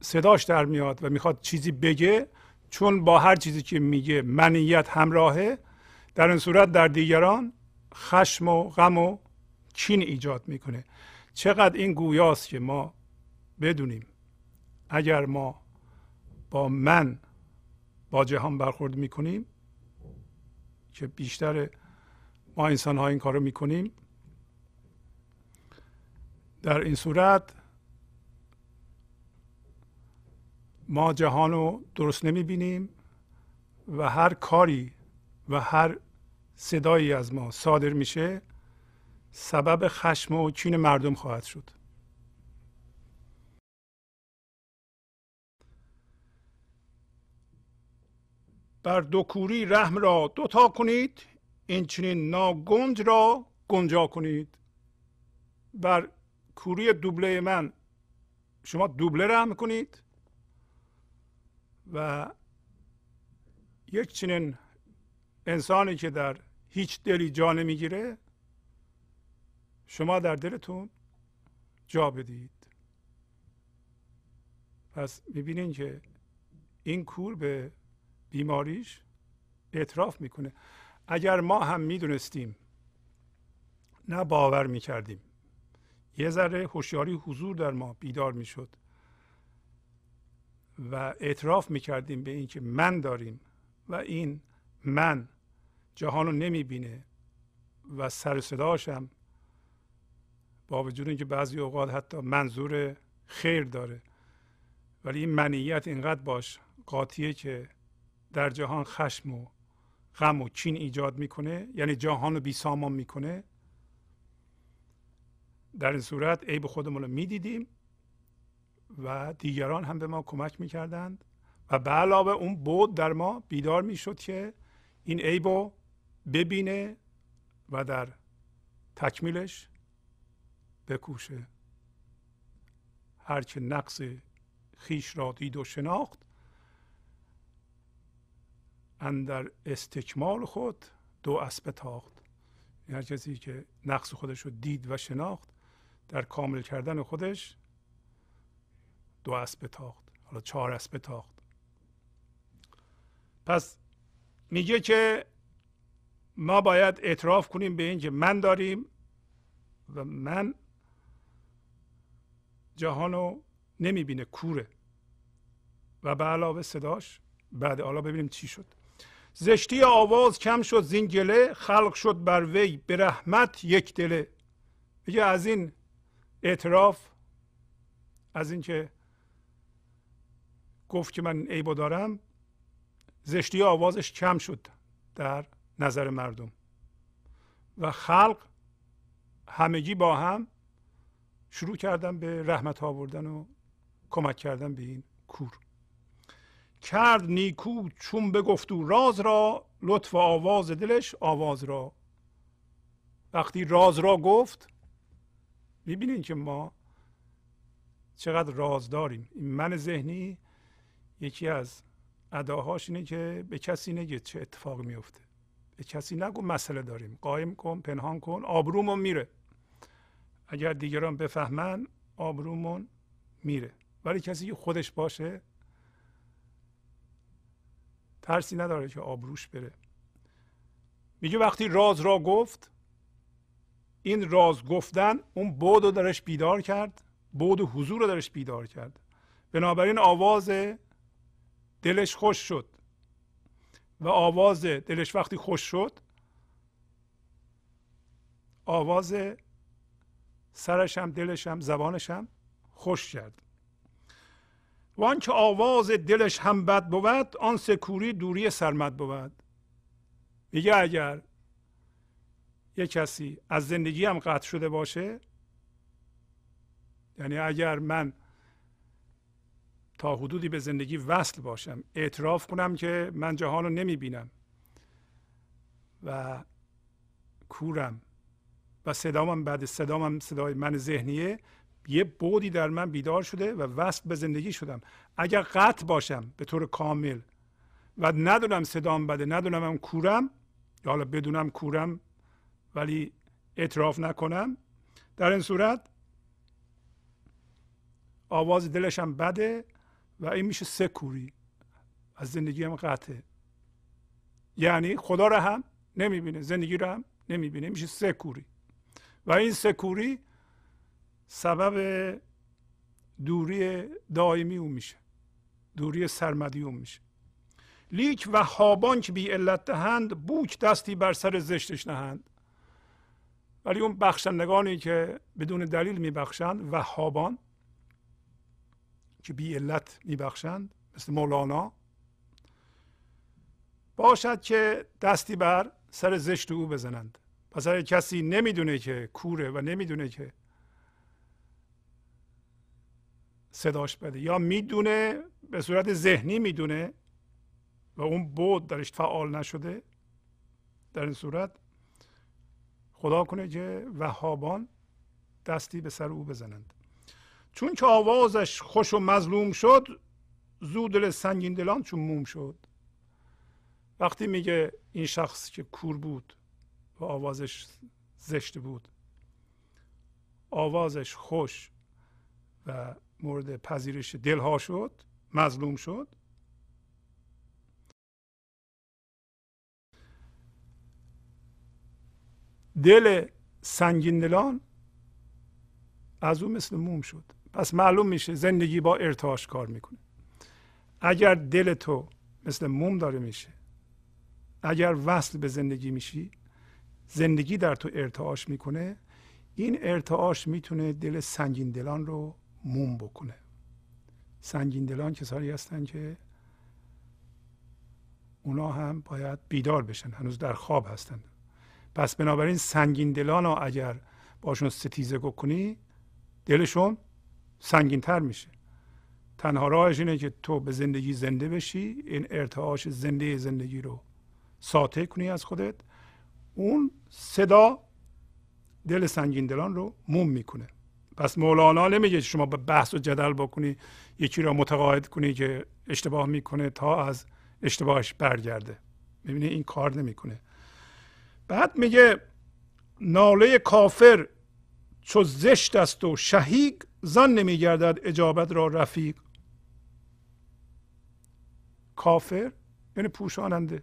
صداش در میاد و می‌خواد چیزی بگه چون با هر چیزی که میگه منیت همراهه در این صورت در دیگران خشم و غم و چین ایجاد می‌کنه. چقدر این گویاست که ما بدونیم اگر ما با من با جهان برخورد می‌کنیم که بیشتر ما انسان ها این کارو می‌کنیم. در این صورت ما جهان رو درست نمی‌بینیم و هر کاری و هر صدایی از ما صادر میشه سبب خشم و چین مردم خواهد شد. بر دو کوری رحم را دوتا کنید این چنین ناگنج را گنجا کنید. بر کوری دوبله من شما دوبله رحم کنید و یک چنین انسانی که در هیچ دلی جا نمی‌گیره شما در دلتون جا بدید. پس می‌بینین که این کور به بیماریش اعتراف می‌کنه. اگر ما هم می‌دونستیم نه باور می‌کردیم. یه ذره هوشیاری حضور در ما بیدار می‌شد و اعتراف می‌کردیم به اینکه من داریم و این من جهان رو نمی‌بینه و سر صداشم با وجود اینکه بعضی اوقات حتی منظور خیر داره. ولی این منیت اینقدر باش قاطیه که در جهان خشم و غم و چین ایجاد می‌کنه یعنی جهان رو بیسامان می‌کنه. در این صورت عیب خودمون رو می‌دیدیم و دیگران هم به ما کمک می‌کردند و به علاوه اون بود در ما بیدار می‌شد که این عیب رو ببینه و در تکمیلش بکوشه. هرچه نقص خیش را دید و شناخت اندر استکمال خود دو اسب تاخت. هر کسی که نقص خودش رو دید و شناخت در کامل کردن خودش دو اسب تاخت. حالا چهار اسب تاخت. پس میگه که ما باید اعتراف کنیم به اینکه من داریم و من جهان رو نمی‌بینه کوره. و به علاوه صداش بعد حالا ببینیم چی شد. زشتی آواز کم شد زین گله خلق شد بر وی به رحمت یک دله. میگه از این اعتراف از اینکه گفت که من عیبو دارم زشتی آوازش کم شد در نظر مردم. و خلق همگی با هم شروع کردن به رحمت آوردن و کمک کردن به این کور. کرد نیکو چون بگفتو راز را لطف آواز دلش آواز را. وقتی راز را گفت می‌بینین که ما چقدر راز داریم. این من ذهنی یکی از اداهاش اینه که به کسی نگه چه اتفاقی میفته به کسی نگو مسئله داریم. قایم کن پنهان کن آبرومون میره. اگر دیگران بفهمن آبرومون میره. ولی کسی که خودش باشه ترسی نداره که آبروش بره. میگه وقتی راز را گفت این راز گفتن اون بود رو درش بیدار کرد بود و حضور رو درش بیدار کرد. بنابراین آواز دلش خوش شد. و آواز دلش وقتی خوش شد آواز سرش هم دلش هم زبانش هم خوش کرد. و آنکه آواز دلش هم بد بود آن سکوری دوری سرمد بود. میگه اگر یه کسی از زندگی هم قطع شده باشه یعنی اگر من تا حدودی به زندگی وصل باشم اعتراف کنم که من جهان رو نمی بینم و کورم و صدامم بعد صدامم صدای من ذهنیه یه بودی در من بیدار شده و وصل به زندگی شدم. اگر قطع باشم به طور کامل و ندونم صدام بده ندونم هم کورم یا حالا بدونم کورم ولی اعتراف نکنم در این صورت آواز دلشم بده و این میشه سه کوری. از زندگی هم قطعه. یعنی خدا رو هم نمی‌بینه زندگی رو هم نمی‌بینه. میشه سه کوری. و این سه کوری سبب دوری دائمی اون میشه. دوری سرمدی اون میشه. لیک و هابان که بی علت دهند بوک دستی بر سر زشتش نهند. ولی اون بخشندگانی که بدون دلیل میبخشند و هابان که بی علت میبخشند مثل مولانا باشد که دستی بر سر زشت او بزنند. پس اگر کسی نمی‌دونه که کوره و نمی‌دونه که صداش بده. یا می‌دونه به صورت ذهنی می‌دونه و اون بود درش فعال نشده در این صورت خدا کنه که وهابان دستی به سر او بزنند. چون که آوازش خوش و مظلوم شد زود دل سنگین دلان چون موم شد. وقتی میگه این شخص که کور بود و آوازش زشت بود آوازش خوش و مورد پذیرش دلها شد مظلوم شد. دل سنگین دلان از او مثل موم شد. پس معلوم میشه زندگی با ارتعاش کار می‌کنه. اگر دل تو مثل موم داره میشه اگر وصل به زندگی میشی زندگی در تو ارتعاش می‌کنه این ارتعاش می‌تونه دل سنگین دلان رو موم بکنه. سنگین دلان کسانی هستن که اونا هم باید بیدار بشن هنوز در خواب هستند پس بنابراین سنگین دلان رو اگر باشون ستیزه کنی دلشون سنگین تر میشه. تنها راهش اینه که تو به زندگی زنده بشی این ارتعاش زنده زندگی رو ساطع کنی از خودت. اون صدا دل سنگین دلان رو موم می‌کنه. پس مولانا نمیگه شما به بحث و جدل بکنی یکی را متقاعد کنی که اشتباه می‌کنه تا از اشتباهش برگرده. می‌بینی؟ این کار نمی‌کنه. بعد میگه ناله کافر چو زشت است و شهیق زن نمیگردد اجابت را رفیق. کافر یعنی پوشاننده.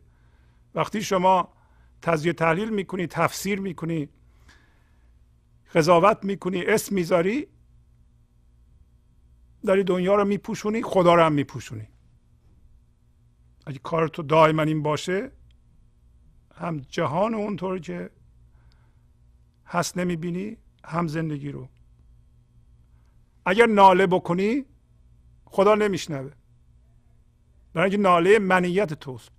وقتی شما تزیه تحلیل می‌کنی تفسیر می‌کنی قضاوت می‌کنی اسم می‌ذاری داری دنیا رو میپوشونی خدا رو هم میپوشونی. اگه کار تو دائما این باشه هم جهان اونطور که هست نمی‌بینی هم زندگی رو. اگر ناله بکنی خدا نمیشنوه. برای اینکه ناله منیت توست.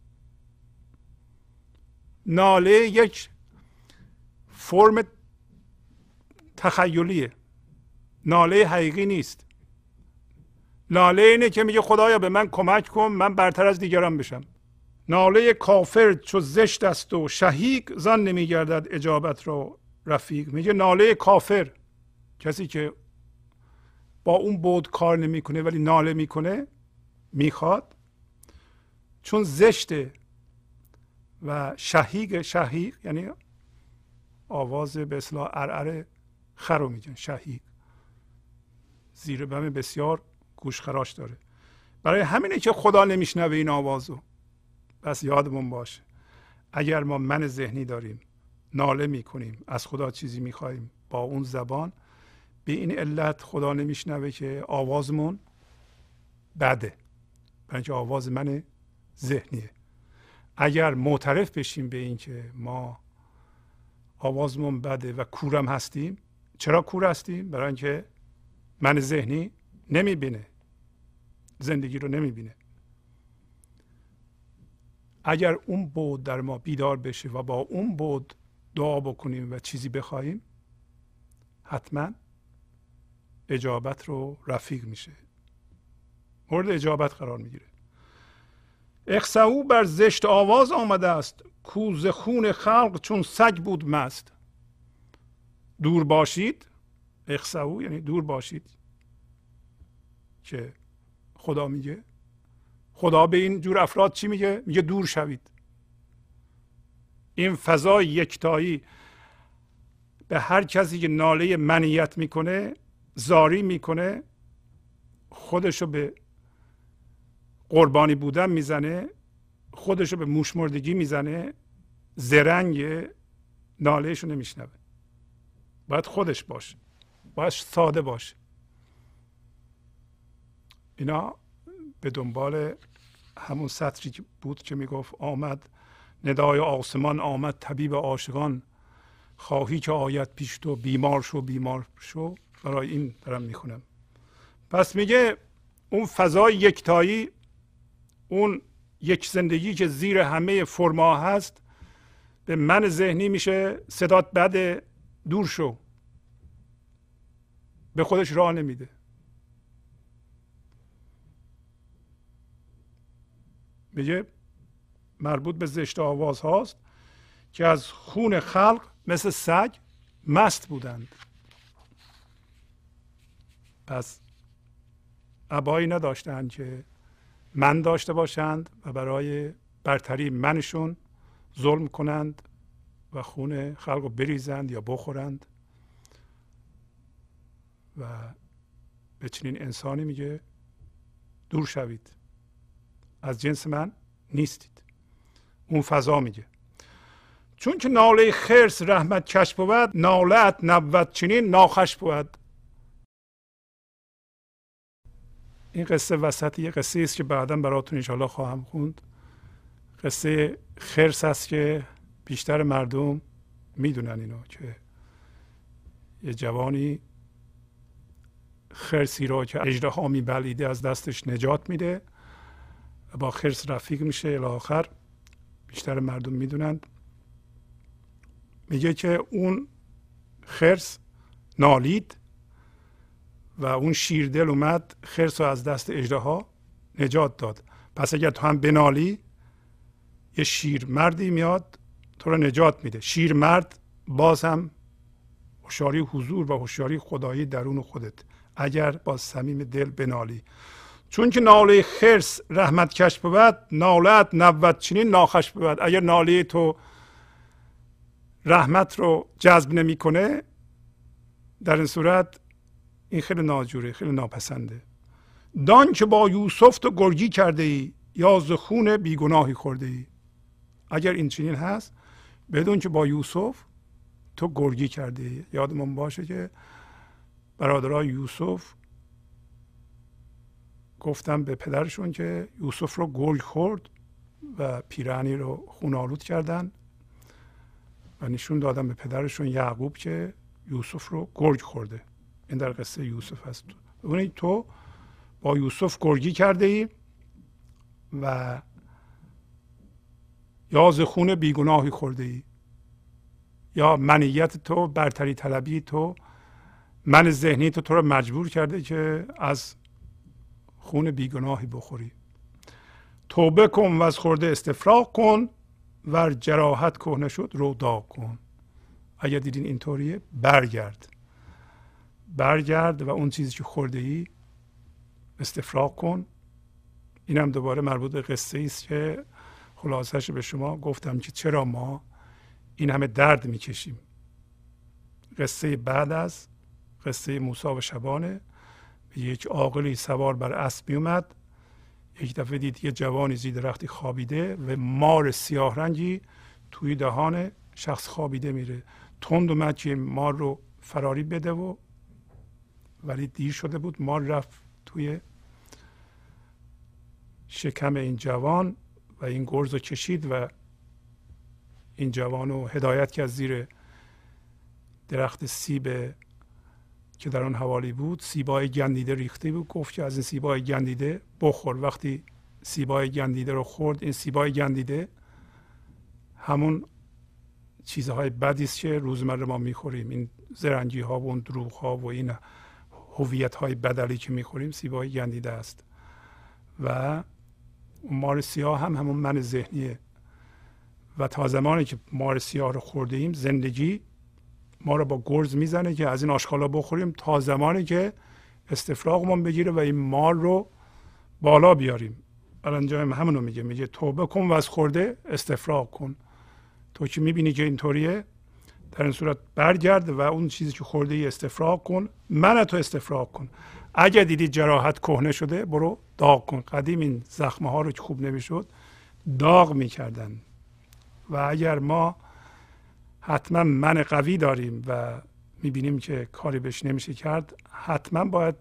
ناله یک فرم تخیلیه. ناله حقیقی نیست. ناله اینه که میگه خدایا به من کمک کن من برتر از دیگران بشم. ناله کافر چو زشت است و شهیق زن نمیگردد اجابت را رفیق. میگه ناله کافر کسی که با اون بود کار نمی‌کنه ولی ناله می‌کنه می‌خواد. چون زشته و شهیق شهیق یعنی آواز به اصلاح ارعره خر رو میگن شهیق زیر بم بسیار گوشخراش داره. برای همینه که خدا نمیشنوه این آوازو بس یادمون باشه اگر ما من ذهنی داریم ناله می‌کنیم از خدا چیزی می‌خواهیم با اون زبان به این علت خدا نمیشنوه که آوازمون بده. برای اینکه آواز من ذهنیه. اگر معترف بشیم به اینکه ما آوازمون بده و کورم هستیم چرا کور هستیم برای اینکه من ذهنی نمی‌بینه. زندگی رو نمی‌بینه. اگر اون بود در ما بیدار بشه و با اون بود دعا بکنیم و چیزی بخواهیم حتما اجابت رو رفیق میشه. مورد اجابت قرار می‌گیره. اخسعو بر زشت آواز آمده است. کوز خون خلق چون سگ بود مست. دور باشید اخسعو یعنی دور باشید که خدا میگه. خدا به این جور افراد چی میگه؟ میگه دور شوید. این فضای یکتایی به هر کسی که ناله منیت می‌کنه زاری می‌کنه خودشو به قربانی بودن می‌زنه خودشو به موشمردگی می‌زنه زرنگ نالهشو نمیشنوه. باید خودش باشه. باید ساده باشه. اینا به دنبال همون سطری بود که می‌گفت آمد ندای آسمان آمد طبیب عاشقان خواهی که آید پیش تو بیمار شو بیمار شو. برای این دارم می‌خونم. پس میگه اون فضای یکتایی اون یک زندگی که زیر همه فرما هست به من ذهنی میشه صدات بده دور شو. به خودش راه نمیده. میگه مربوط به زشت آواز هاست که از خون خلق مثل سگ مست بودند. پس عبایی نداشتند که من داشته باشند و برای برتری منشون ظلم کنند. و خون خلق رو بریزند یا بخورند. و به چنین انسانی میگه دور شوید. از جنس من نیستید. اون فضا میگه. چون که ناله خرس رحمت کش بود نالت نبود چنین ناخش بود. این قصه وسط یه قصه است که بعدا براتون انشاءالله خواهم خوند. قصه خرس است که بیشتر مردم می‌دونن اینو که یه جوانی خرسی را که اجده ها میبلیده از دستش نجات میده با خرس رفیق میشه الاخر بیشتر مردم می‌دونند میگه که اون خرس نالید و اون شیردل اومد خرس رو از دست اجده ها نجات داد. پس اگر تو هم بنالی یه شیر مردی میاد تو رو نجات میده. شیر مرد باز هم هوشیاری حضور و هوشیاری خدایی درون خودت. اگر با صمیم دل بنالی. چون که ناله خرس رحمت کش بود نالت نبود چنین ناخش بود. اگر ناله تو رحمت رو جذب نمی‌کنه در این صورت این خیلی ناجوره خیلی ناپسنده. دان که با یوسف تو گرگی کرده ای یا زخون بیگناهی خورده ای اگر این چنین هست بدون که با یوسف تو گرگی کرده ای یادمون باشه که برادرای یوسف گفتم به پدرشون که یوسف رو گل خورد و پیرانی رو خونالود کردن و نشون دادم به پدرشون یعقوب که یوسف رو گرگ خورده. این در قصه یوسف هست. ببینید تو با یوسف گرگی کرده ای و یا خون بیگناهی خورده ای یا منیت تو برتری طلبی تو من ذهنی تو تو رو مجبور کرده که از خون بیگناهی بخوری. توبه کن و از خورده استفراغ کن و جراحت کهنه شد رو داغ کن. اگر دیدین اینطوریه برگرد. برگرد و اون چیزی که خورده ای استفراغ کن. این هم دوباره مربوط به قصه است که خلاصش به شما گفتم که چرا ما این همه درد می‌کشیم. قصه بعد از قصه موسا و شبانه. یک عاقلی سوار بر اسب اومد یک دفعه دید یه جوانی زیر درختی خوابیده و مار سیاه رنگی توی دهان شخص خوابیده میره. تند اومد که مار رو فراری بده و ولی دیر شده بود. مار رفت توی شکم این جوان. این گرز رو کشید و این جوان رو هدایت کرد زیر درخت سیب که در آن حوالی بود. سیبای گندیده ریخته بود. گفت که از این سیبای گندیده بخور. وقتی سیبای گندیده رو خورد این سیبای گندیده همون چیزهای بدی است که روزمره ما می‌خوریم. این زرنگی ها و اون دروغ ها و این هویت های بدلی که می‌خوریم سیبای گندیده است. و مار سیاه هم همون من ذهنیه. و تا زمانی که مار سیاه رو خورده ایم زندگی ما رو با گرز می‌زنه که از این آشغالا بخوریم تا زمانی که استفراغمون بگیره و این مار رو بالا بیاریم. الان جایم همونو میگه میگه توبه کن و از خورده استفراغ کن. تو که می‌بینی که اینطوریه؟ در این صورت برگرد و اون چیزی که خورده ای استفراغ کن من تو استفراغ کن. اگر دیدی جراحت کهنه شده برو داغ کن. قدیم این زخمه ها رو که خوب نمی‌شد داغ می‌کردن. و اگر ما حتما من قوی داریم و می‌بینیم که کاری بهش نمیشه کرد حتما باید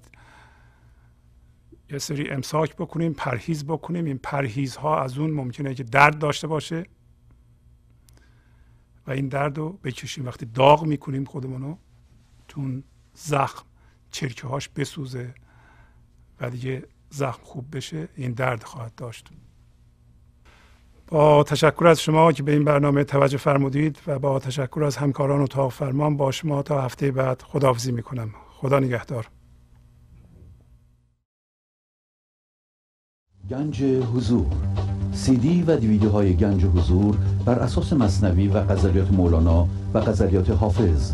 یه سری امساک بکنیم پرهیز بکنیم. این پرهیز ها از اون ممکنه که درد داشته باشه و این درد رو بکشیم. وقتی داغ می‌کنیم خودمونو چون زخم. چرکه هاش بسوزه و دیگه زخم خوب بشه این درد خواهد داشت. با تشکر از شما که به این برنامه توجه فرمودید و با تشکر از همکاران اتاق فرمان با شما تا هفته بعد خداحافظی می‌کنم. خدا نگهدار. گنج حضور. سی دی و دیویدیو های گنج حضور بر اساس مصنوی و غزلیات مولانا و غزلیات حافظ